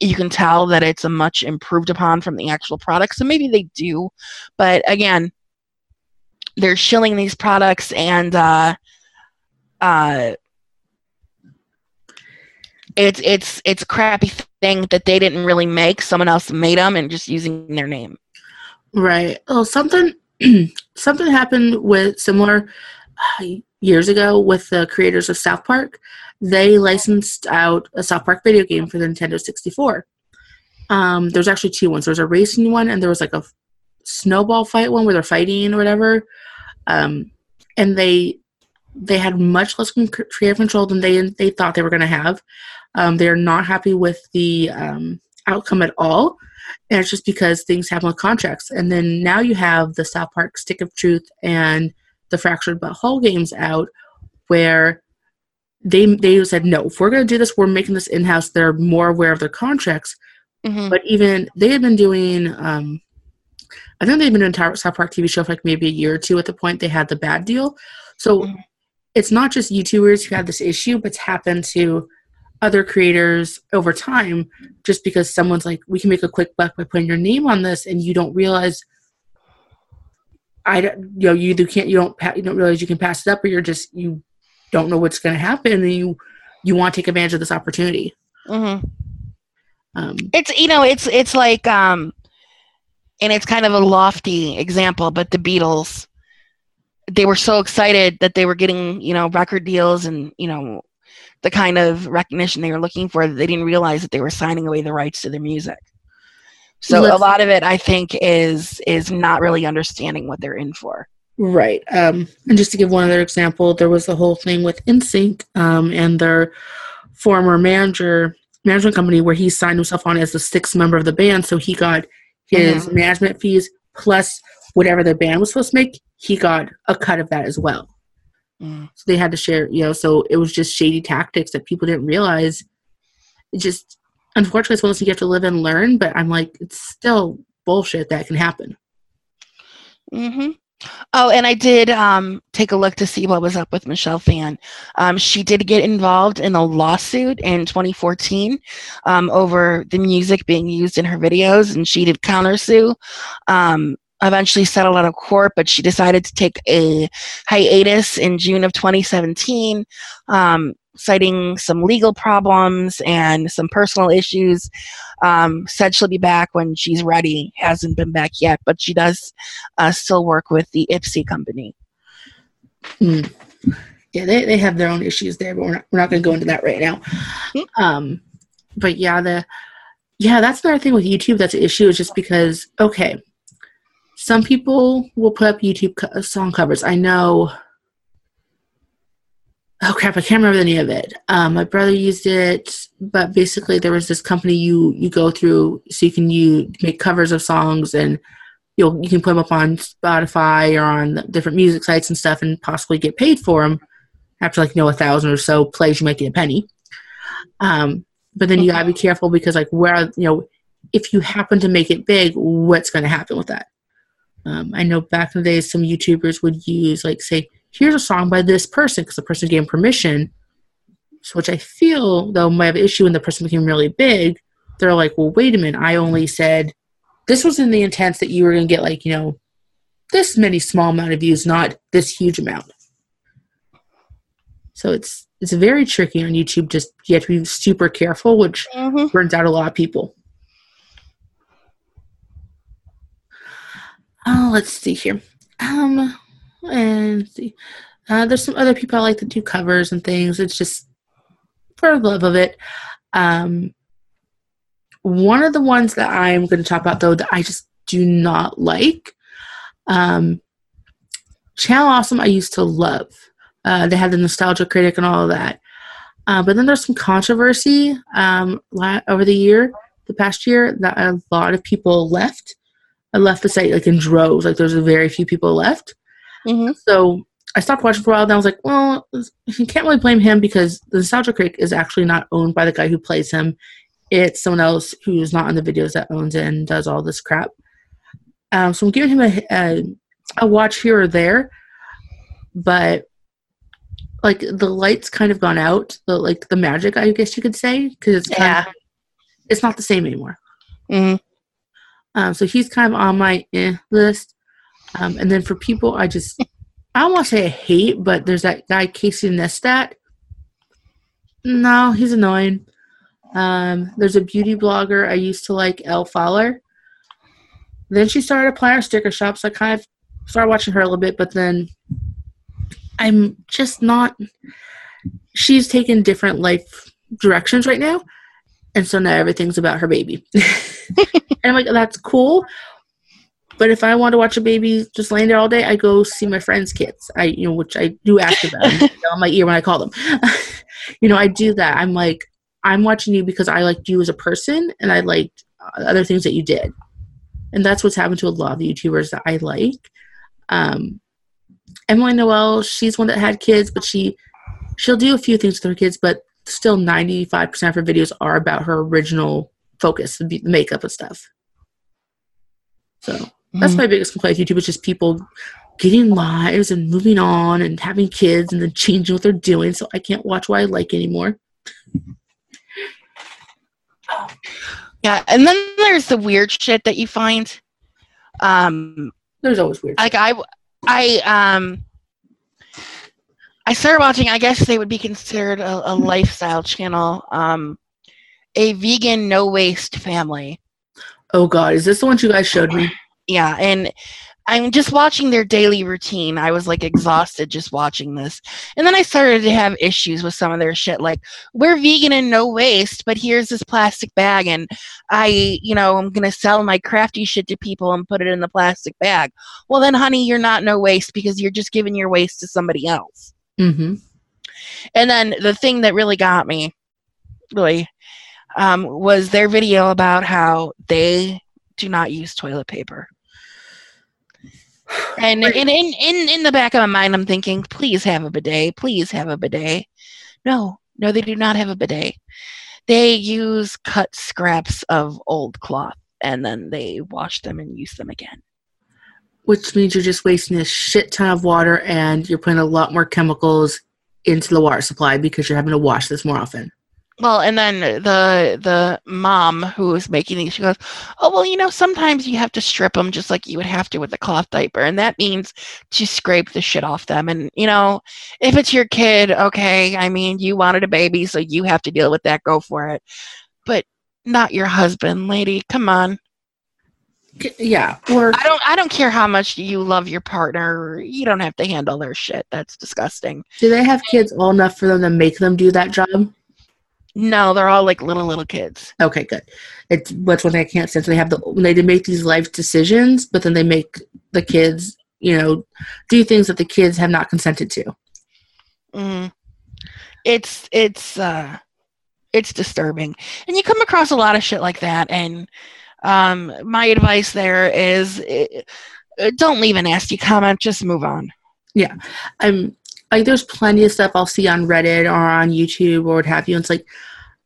you can tell that it's a much improved upon from the actual product. So maybe they do, but again, they're shilling these products and uh, uh, it's it's it's a crappy thing that they didn't really make. Someone else made them and just using their name. Right. Oh, something something happened with similar uh, years ago with the creators of South Park they licensed out a South Park video game for the Nintendo 64. Um, there's actually two ones. There's a racing one, and there was like a snowball fight one where they're fighting or whatever. Um, and they they had much less creative control than they they thought they were going to have. Um, they're not happy with the um, outcome at all, and it's just because things happen with contracts. And then now you have the South Park Stick of Truth and the Fractured But Whole games out, where they they said no if we're going to do this we're making this in-house they're more aware of their contracts mm-hmm. but even they had been doing um i think they've been doing Tower, south park tv show for like maybe a year or two at the point they had the bad deal so mm-hmm. it's not just youtubers who have this issue but it's happened to other creators over time just because someone's like we can make a quick buck by putting your name on this and you don't realize I don't, you know, you either can't, you don't, you don't realize you can pass it up, or you're just, you don't know what's going to happen and you you want to take advantage of this opportunity mm-hmm. um, it's you know it's it's like um and it's kind of a lofty example but the beatles they were so excited that they were getting you know record deals and you know the kind of recognition they were looking for that they didn't realize that they were signing away the rights to their music so Let's, a lot of it i think is is not really understanding what they're in for Right. Um, and just to give one other example, there was the whole thing with NSYNC um, and their former manager management company where he signed himself on as the sixth member of the band, so he got his mm-hmm. management fees plus whatever the band was supposed to make. He got a cut of that as well. Mm. So they had to share, you know. So it was just shady tactics that people didn't realize. It just, unfortunately, it's one of those you have to live and learn. But I'm like, it's still bullshit that can happen. Mm-hmm. Oh, and I did um, take a look to see what was up with Michelle Phan. Um, she did get involved in a lawsuit in 2014 um, over the music being used in her videos, and she did countersue. Um, eventually settled out of court, but she decided to take a hiatus in June of 2017 um, citing some legal problems and some personal issues. Um, said she'll be back when she's ready. Hasn't been back yet, but she does uh, still work with the Ipsy company. Mm. Yeah, they, they have their own issues there, but we're not, we're not going to go into that right now. Mm. Um, but yeah, the yeah, that's another thing with YouTube that's an issue is just because okay, some people will put up YouTube co- song covers. I know oh crap, I can't remember any of it. Um, my brother used it, but basically there was this company you you go through so you can you make covers of songs and you'll you can put them up on Spotify or on different music sites and stuff and possibly get paid for them after like you know a thousand or so plays you might get a penny. Um, but then you gotta be careful because like where you know if you happen to make it big, what's going to happen with that? Um, I know back in the days some YouTubers would use like say here's a song by this person because the person gave permission. So, which I feel though might have an issue when the person became really big. They're like, well, wait a minute, I only said this was in the intent that you were going to get like you know this many small amount of views, not this huge amount. So it's it's very tricky on YouTube. Just you have to be super careful, which mm-hmm. burns out a lot of people. Oh, let's see here. Um, and see. Uh, there's some other people I like to do covers and things. It's just for the love of it. Um, one of the ones that I'm going to talk about, though, that I just do not like, um, Channel Awesome, I used to love. Uh, they had the Nostalgia Critic and all of that. Uh, but then there's some controversy um, over the year the past year that a lot of people left. I left the site like in droves. Like there's very few people left. Mm-hmm. So I stopped watching for a while. Then I was like, well, you can't really blame him because the Nostalgia Critic is actually not owned by the guy who plays him. It's someone else who's not on the videos that owns it and does all this crap. Um, so I'm giving him a, a, a watch here or there, but like the lights kind of gone out. The like the magic, I guess you could say, because it's Yeah. of, it's not the same anymore. Mm-hmm. Um, so he's kind of on my eh list. Um, and then for people, I just I don't want to say I hate, but there's that guy Casey Neistat. No, he's annoying. Um, there's a beauty blogger I used to like, Elle Fowler. Then she started applying her sticker shop, so I kind of started watching her a little bit, but then I'm just not. She's taken different life directions right now, and so now everything's about her baby. and I'm like, that's cool. But if I want to watch a baby just laying there all day, I go see my friends' kids. I, you know, which I do after them you know, on my ear when I call them. you know, I do that. I'm like, I'm watching you because I liked you as a person, and I liked uh, other things that you did, and that's what's happened to a lot of the YouTubers that I like. Um, Emily Noel, she's one that had kids, but she she'll do a few things with her kids, but still 95% of her videos are about her original focus, the the makeup and stuff. So that's my biggest complaint with YouTube is just people getting lives and moving on and having kids and then changing what they're doing. So I can't watch what I like anymore. Yeah, and then there's the weird shit that you find. Um, There's always weird. like I, I um, I started watching. I guess they would be considered a, a lifestyle channel. Um, a vegan no waste family. oh God, is this the one you guys showed me? Yeah, and I'm just watching their daily routine. I was like exhausted just watching this. And then I started to have issues with some of their shit like we're vegan and no waste, but here's this plastic bag and I, you know, I'm going to sell my crafty shit to people and put it in the plastic bag. Well, then honey, you're not no waste because you're just giving your waste to somebody else. Mm-hmm. And then the thing that really got me, really, um, was their video about how they do not use toilet paper. And in, in, in, in the back of my mind, I'm thinking, please have a bidet. Please have a bidet. No, no, they do not have a bidet. They use cut scraps of old cloth and then they wash them and use them again. Which means you're just wasting a shit ton of water and you're putting a lot more chemicals into the water supply because you're having to wash this more often. Well, and then the the mom who was making these, she goes, "Oh well, you know, sometimes you have to strip them just like you would have to with a cloth diaper, and that means to scrape the shit off them. And you know, if it's your kid, okay, I mean, you wanted a baby, so you have to deal with that. Go for it, but not your husband, lady. Come on. Yeah. Or I don't. I don't care how much you love your partner. You don't have to handle their shit. That's disgusting. do they have kids old enough for them to make them do that job? No, they're all like little little kids. Okay, good. It's what's one thing I can't stand. So they have the when they make these life decisions, but then they make the kids, you know, do things that the kids have not consented to. Mm. It's it's uh it's disturbing. And you come across a lot of shit like that and um my advice there is uh, don't leave a nasty comment, just move on. Yeah, I'm like, there's plenty of stuff I'll see on Reddit or on YouTube or what have you. And it's like,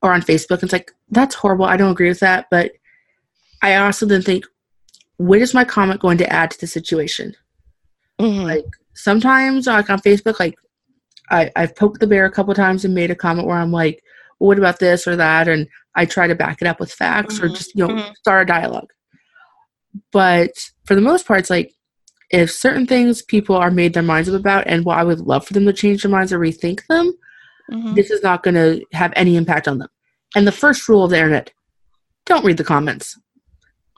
or on Facebook. And it's like, that's horrible. I don't agree with that. But I also then think, what is my comment going to add to the situation? Mhm. Like sometimes, like on Facebook, like I, I've poked the bear a couple times and made a comment where I'm like, well, what about this or that? And I try to back it up with facts or Mhm, just, you know, mhm. start a dialogue. But for the most part, it's like if certain things people are made their minds up about, and while I would love for them to change their minds or rethink them, Mhm. this is not going to have any impact on them. And the first rule of the internet don't read the comments.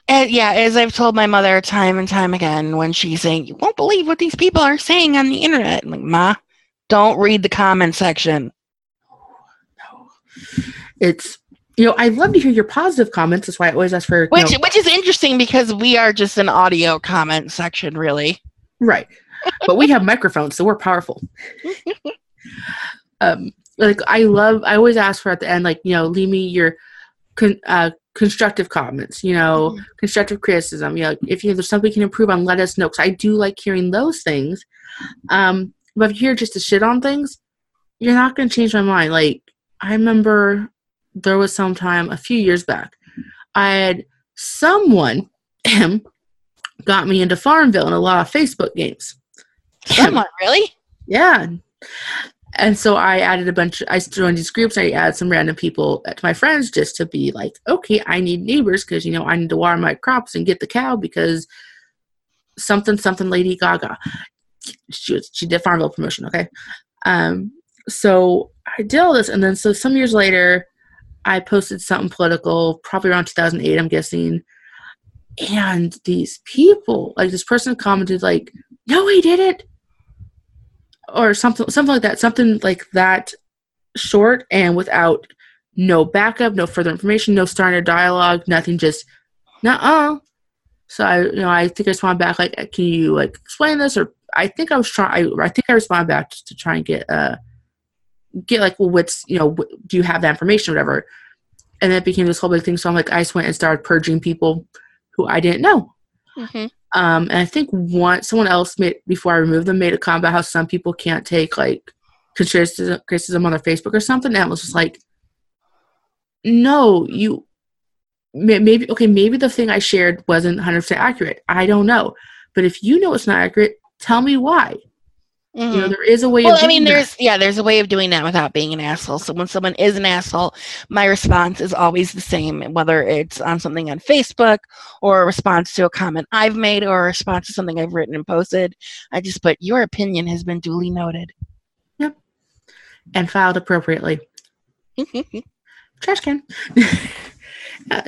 And yeah, as I've told my mother time and time again when she's saying, You won't believe what these people are saying on the internet. I'm like, Ma, don't read the comment section. No. It's, you know, I love to hear your positive comments. That's why I always ask for, Which know, which is interesting because we are just an audio comment section, really. right. But we have microphones, so we're powerful. um, like I love, I always ask for at the end, like, you know, leave me your con- uh, constructive comments, you know, mm-hmm. constructive criticism. You know, if you, there's something we can improve on, let us know. Because I do like hearing those things. Um, but if you're just to shit on things, you're not going to change my mind. Like, I remember there was some time a few years back, I had someone got me into Farmville and a lot of Facebook games. Someone, really? Yeah. And so I added a bunch, I joined these groups. I added some random people to my friends just to be like, okay, I need neighbors because, you know, I need to water my crops and get the cow because something, something Lady Gaga. She, was, she did Farmville promotion, okay? Um, so I did all this. And then, so some years later, I posted something political, probably around 2008, I'm guessing. And these people, like this person commented, like, no, he didn't or something something like that something like that short and without no backup no further information no starting a dialogue nothing just nah uh. so i you know i think i responded back like can you like explain this or i think i was trying I, think i responded back to try and get uh get like well what's you know do you have that information or whatever and then it became this whole big thing so i'm like i just went and started purging people who i didn't know mm-hmm. Um, and I think one someone else made before I removed them made a comment about how some people can't take like criticism, criticism on their Facebook or something. And I was just like, no, you maybe okay, maybe the thing I shared wasn't 100 percent accurate. I don't know, but if you know it's not accurate, tell me why. Mm-hmm. You know, mm-hmm. there is a way. Well, I mean, there's that. yeah, there's a way of doing that without being an asshole. So when someone is an asshole, my response is always the same, whether it's on something on Facebook or a response to a comment I've made or a response to something I've written and posted. I just put your opinion has been duly noted. Yep, and filed appropriately. Trash can. yeah,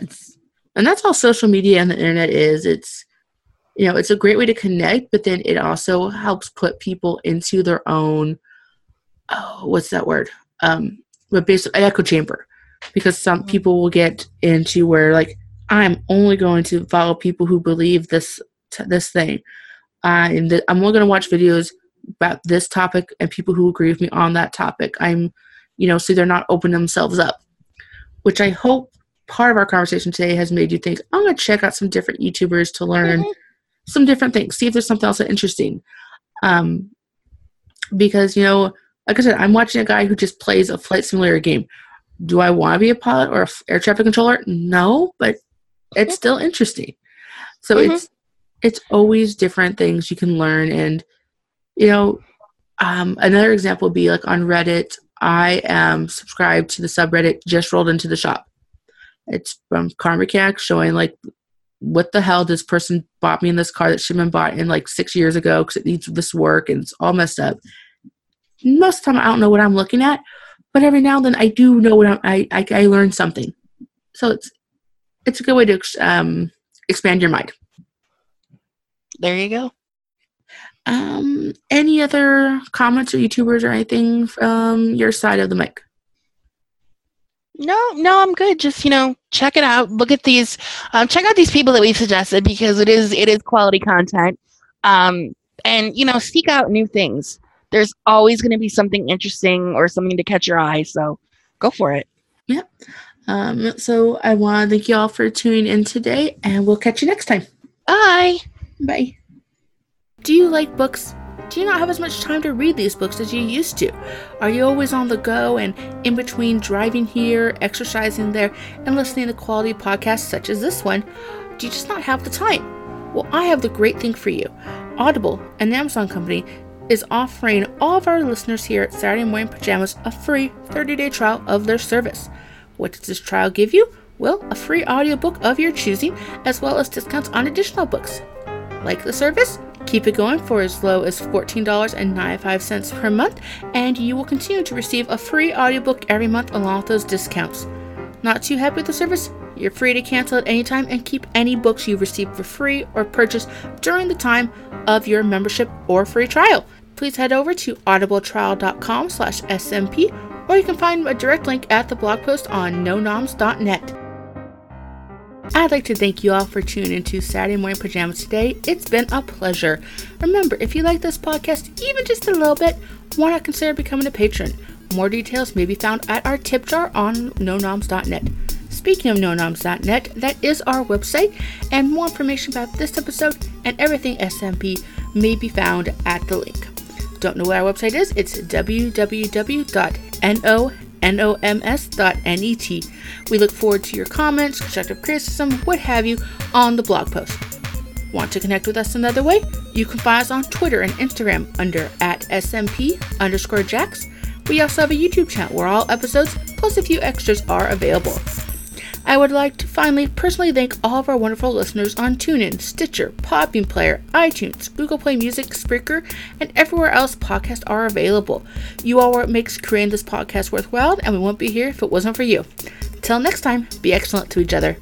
and that's all social media and the internet is. It's you know it's a great way to connect but then it also helps put people into their own oh what's that word? Um but basically an echo chamber because some mm-hmm. people will get into where like i'm only going to follow people who believe this t- this thing. And th- i'm only going to watch videos about this topic and people who agree with me on that topic. I'm you know so they're not opening themselves up which i hope part of our conversation today has made you think i'm going to check out some different youtubers to learn mm-hmm some different things. See if there's something else interesting. Um, because you know, like I said, I'm watching a guy who just plays a flight simulator game. Do I want to be a pilot or a air traffic controller? No, but it's still interesting. So mm-hmm. it's it's always different things you can learn, and you know, um, another example would be like on Reddit. I am subscribed to the subreddit just rolled into the shop. It's from car mechanics showing like what the hell this person bought me in this car that should have been bought in like six years ago because it needs this work and it's all messed up. Most of the time, I don't know what I'm looking at, but every now and then I do know what I'm, I, I, I learn something. So it's it's a good way to um, expand your mind. There you go. Um, any other comments or YouTubers or anything from your side of the mic? No, no, I'm good. Just you know, check it out. Look at these. Um, check out these people that we've suggested because it is it is quality content. Um, and you know, seek out new things. There's always going to be something interesting or something to catch your eye. So go for it. Yep. Um, so I want to thank you all for tuning in today, and we'll catch you next time. Bye. Bye. Do you like books? Do you not have as much time to read these books as you used to? Are you always on the go and in between driving here, exercising there, and listening to quality podcasts such as this one? Do you just not have the time? Well, I have the great thing for you. Audible, an Amazon company, is offering all of our listeners here at Saturday Morning Pajamas a free 30 day trial of their service. What does this trial give you? Well, a free audiobook of your choosing, as well as discounts on additional books. Like the service? Keep it going for as low as $14.95 per month, and you will continue to receive a free audiobook every month along with those discounts. Not too happy with the service? You're free to cancel at any time and keep any books you receive for free or purchase during the time of your membership or free trial. Please head over to audibletrial.com slash SMP or you can find a direct link at the blog post on nonoms.net. I'd like to thank you all for tuning into Saturday Morning Pajamas today. It's been a pleasure. Remember, if you like this podcast even just a little bit, why not consider becoming a patron? More details may be found at our tip jar on nonoms.net. speaking of nonoms.net, that is our website, and more information about this episode and everything SMP may be found at the link. Don't know what our website is? It's www.nonoms.net. We look forward to your comments, constructive criticism, what have you, on the blog post. Want to connect with us another way? You can find us on Twitter and Instagram under at SMP underscore Jax. We also have a YouTube channel where all episodes plus a few extras are available. I would like to finally personally thank all of our wonderful listeners on TuneIn, Stitcher, Podbean Player, iTunes, Google Play Music, Spreaker, and everywhere else podcasts are available. You are what makes creating this podcast worthwhile, and we wouldn't be here if it wasn't for you. Till next time, be excellent to each other.